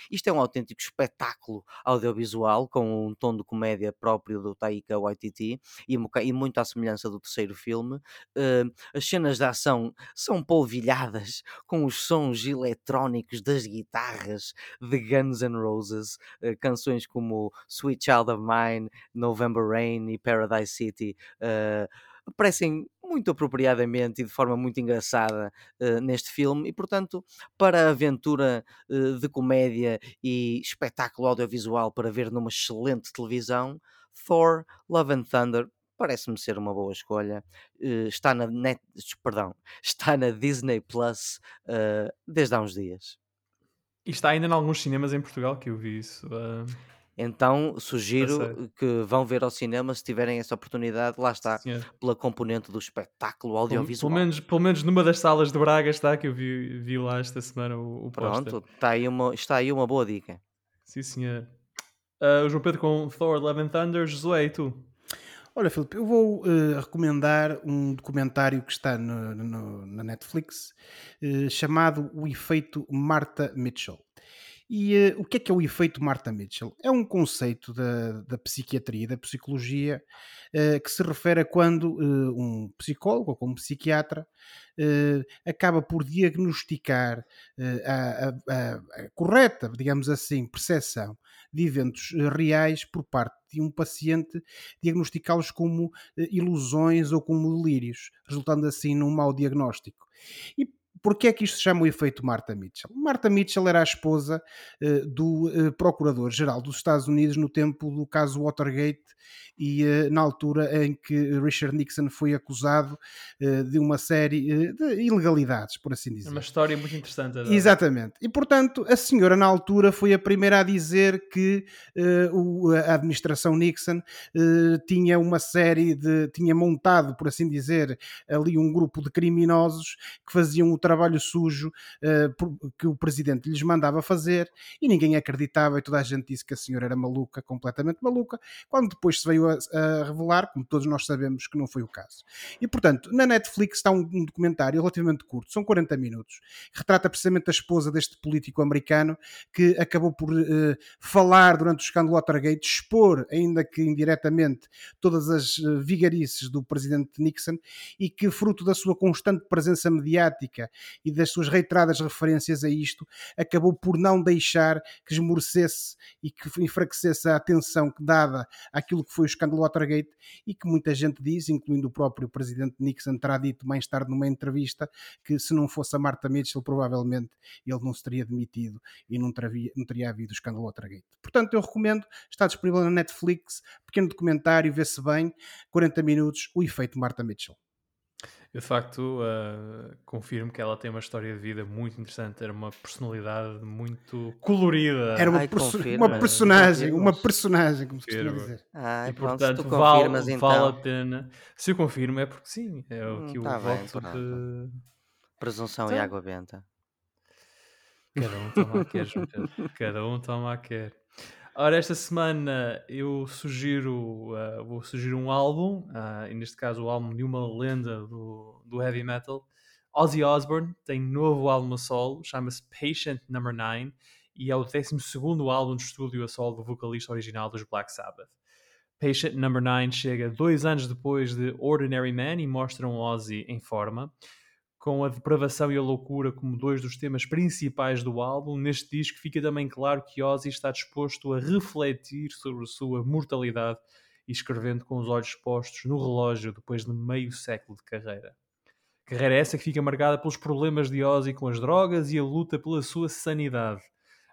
Isto é um autêntico espetáculo audiovisual, com um tom de comédia próprio do Taika Waititi, e, e muito à semelhança do terceiro filme. Uh, as cenas de ação são polvilhadas com os sons eletrónicos das guitarras de Guns N' Roses, uh, canções como Sweet Child of Mine, November Rain e Paradise City uh, aparecem muito apropriadamente e de forma muito engraçada uh, neste filme e portanto para a aventura uh, de comédia e espetáculo audiovisual para ver numa excelente televisão Thor Love and Thunder parece-me ser uma boa escolha. Uh, está na net, perdão, está na Disney Plus desde há uns dias. E está ainda em alguns cinemas em Portugal que eu vi isso. Uh... Então sugiro que vão ver ao cinema se tiverem essa oportunidade. Lá está, Sim, pela componente do espetáculo audiovisual. Pelo, menos, pelo menos numa das salas de Braga está, que eu vi, vi lá esta semana o, o Pronto, está aí, uma, está aí uma boa dica. Sim, senhor. Uh, o João Pedro com Thor Love and Thunder, Josué, e tu? Olha, Filipe, eu vou uh, recomendar um documentário que está no, no, na Netflix uh, chamado O Efeito Martha Mitchell. E uh, o que é que é o efeito Martha Mitchell? É um conceito da, da psiquiatria, da psicologia, uh, que se refere a quando uh, um psicólogo ou um psiquiatra acaba por diagnosticar a, a, a, a, correta, digamos assim, percepção de eventos reais por parte de um paciente, diagnosticá-los como ilusões ou como delírios, resultando assim num mau diagnóstico. E Porquê é que isto se chama o efeito Martha Mitchell? Martha Mitchell era a esposa uh, do uh, Procurador-Geral dos Estados Unidos no tempo do caso Watergate e uh, na altura em que Richard Nixon foi acusado de uma série de ilegalidades, por assim dizer. É uma história muito interessante. Exatamente. E, portanto, a senhora na altura foi a primeira a dizer que o, a administração Nixon tinha uma série de... tinha montado, por assim dizer, ali um grupo de criminosos que faziam o trabalho sujo uh, que o presidente lhes mandava fazer e ninguém acreditava e toda a gente disse que a senhora era maluca, completamente maluca, quando depois se veio a, a revelar, como todos nós sabemos que não foi o caso. E portanto, na Netflix está um, um documentário relativamente curto, são 40 minutos, que retrata precisamente a esposa deste político americano que acabou por uh, falar durante o escândalo Watergate, expor, ainda que indiretamente, todas as uh, vigarices do presidente Nixon e que, fruto da sua constante presença mediática e das suas reiteradas referências a isto, acabou por não deixar que esmorecesse e que enfraquecesse a atenção dada àquilo que foi o escândalo Watergate e que muita gente diz, incluindo o próprio presidente Nixon, terá dito mais tarde numa entrevista que se não fosse a Martha Mitchell, provavelmente ele não se teria demitido e não teria, não teria havido o escândalo Watergate. Portanto, eu recomendo, está disponível na Netflix, pequeno documentário, vê-se bem, 40 minutos, o efeito Martha Mitchell. Eu, de facto, uh, confirmo que ela tem uma história de vida muito interessante. Era uma personalidade muito colorida. Era uma, Ai, perso uma personagem, uma personagem, como se costuma dizer. Ai, e, portanto, vale, então. vale a pena. Se eu confirmo, é porque sim. É o hum, que hum, tá voto de... Presunção tá. e água benta. Cada um toma a quer, Cada um toma a quer. Ora, esta semana eu sugiro, uh, vou sugerir um álbum, uh, e neste caso o álbum de uma lenda do, do heavy metal. Ozzy Osbourne tem novo álbum a solo, chama-se Patient Number 9, e é o 12 álbum de estúdio a solo do vocalista original dos Black Sabbath. Patient Number 9 chega dois anos depois de Ordinary Man e mostra um Ozzy em forma com a depravação e a loucura como dois dos temas principais do álbum, neste disco fica também claro que Ozzy está disposto a refletir sobre a sua mortalidade escrevendo com os olhos postos no relógio depois de meio século de carreira. Carreira essa que fica marcada pelos problemas de Ozzy com as drogas e a luta pela sua sanidade.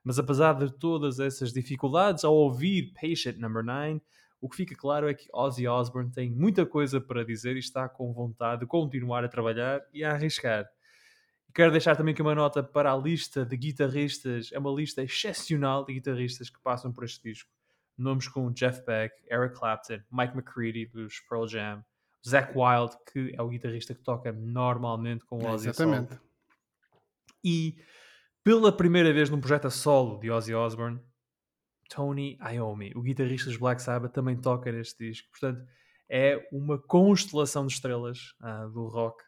Mas apesar de todas essas dificuldades, ao ouvir Patient Number 9, o que fica claro é que Ozzy Osbourne tem muita coisa para dizer e está com vontade de continuar a trabalhar e a arriscar. Quero deixar também aqui uma nota para a lista de guitarristas, é uma lista excepcional de guitarristas que passam por este disco. Nomes como Jeff Beck, Eric Clapton, Mike McCready dos Pearl Jam, Zach Wild, que é o guitarrista que toca normalmente com o Ozzy Exatamente. Solo. E pela primeira vez num projeto a solo de Ozzy Osbourne, Tony Iommi, o guitarrista dos Black Sabbath, também toca neste disco. Portanto, é uma constelação de estrelas uh, do rock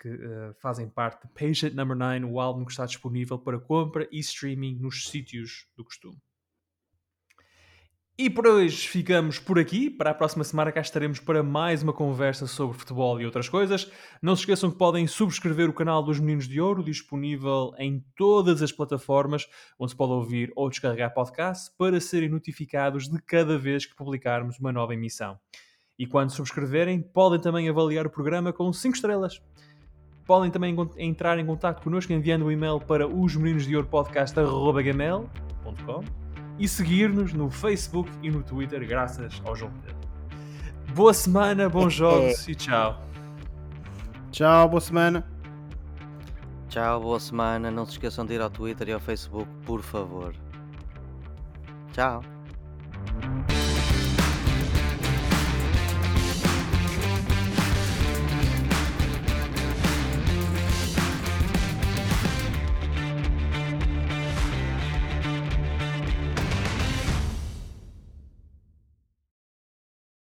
que uh, fazem parte de Patient Number 9, o álbum que está disponível para compra e streaming nos sítios do costume. E por hoje ficamos por aqui. Para a próxima semana cá estaremos para mais uma conversa sobre futebol e outras coisas. Não se esqueçam que podem subscrever o canal dos Meninos de Ouro, disponível em todas as plataformas onde se pode ouvir ou descarregar podcast, para serem notificados de cada vez que publicarmos uma nova emissão. E quando subscreverem, podem também avaliar o programa com 5 estrelas. Podem também entrar em contato connosco enviando um e-mail para osmeninosdeouropodcast.com e seguir-nos no Facebook e no Twitter, graças ao João Pedro. Boa semana, bons jogos e tchau. Tchau, boa semana. Tchau, boa semana. Não se esqueçam de ir ao Twitter e ao Facebook, por favor. Tchau.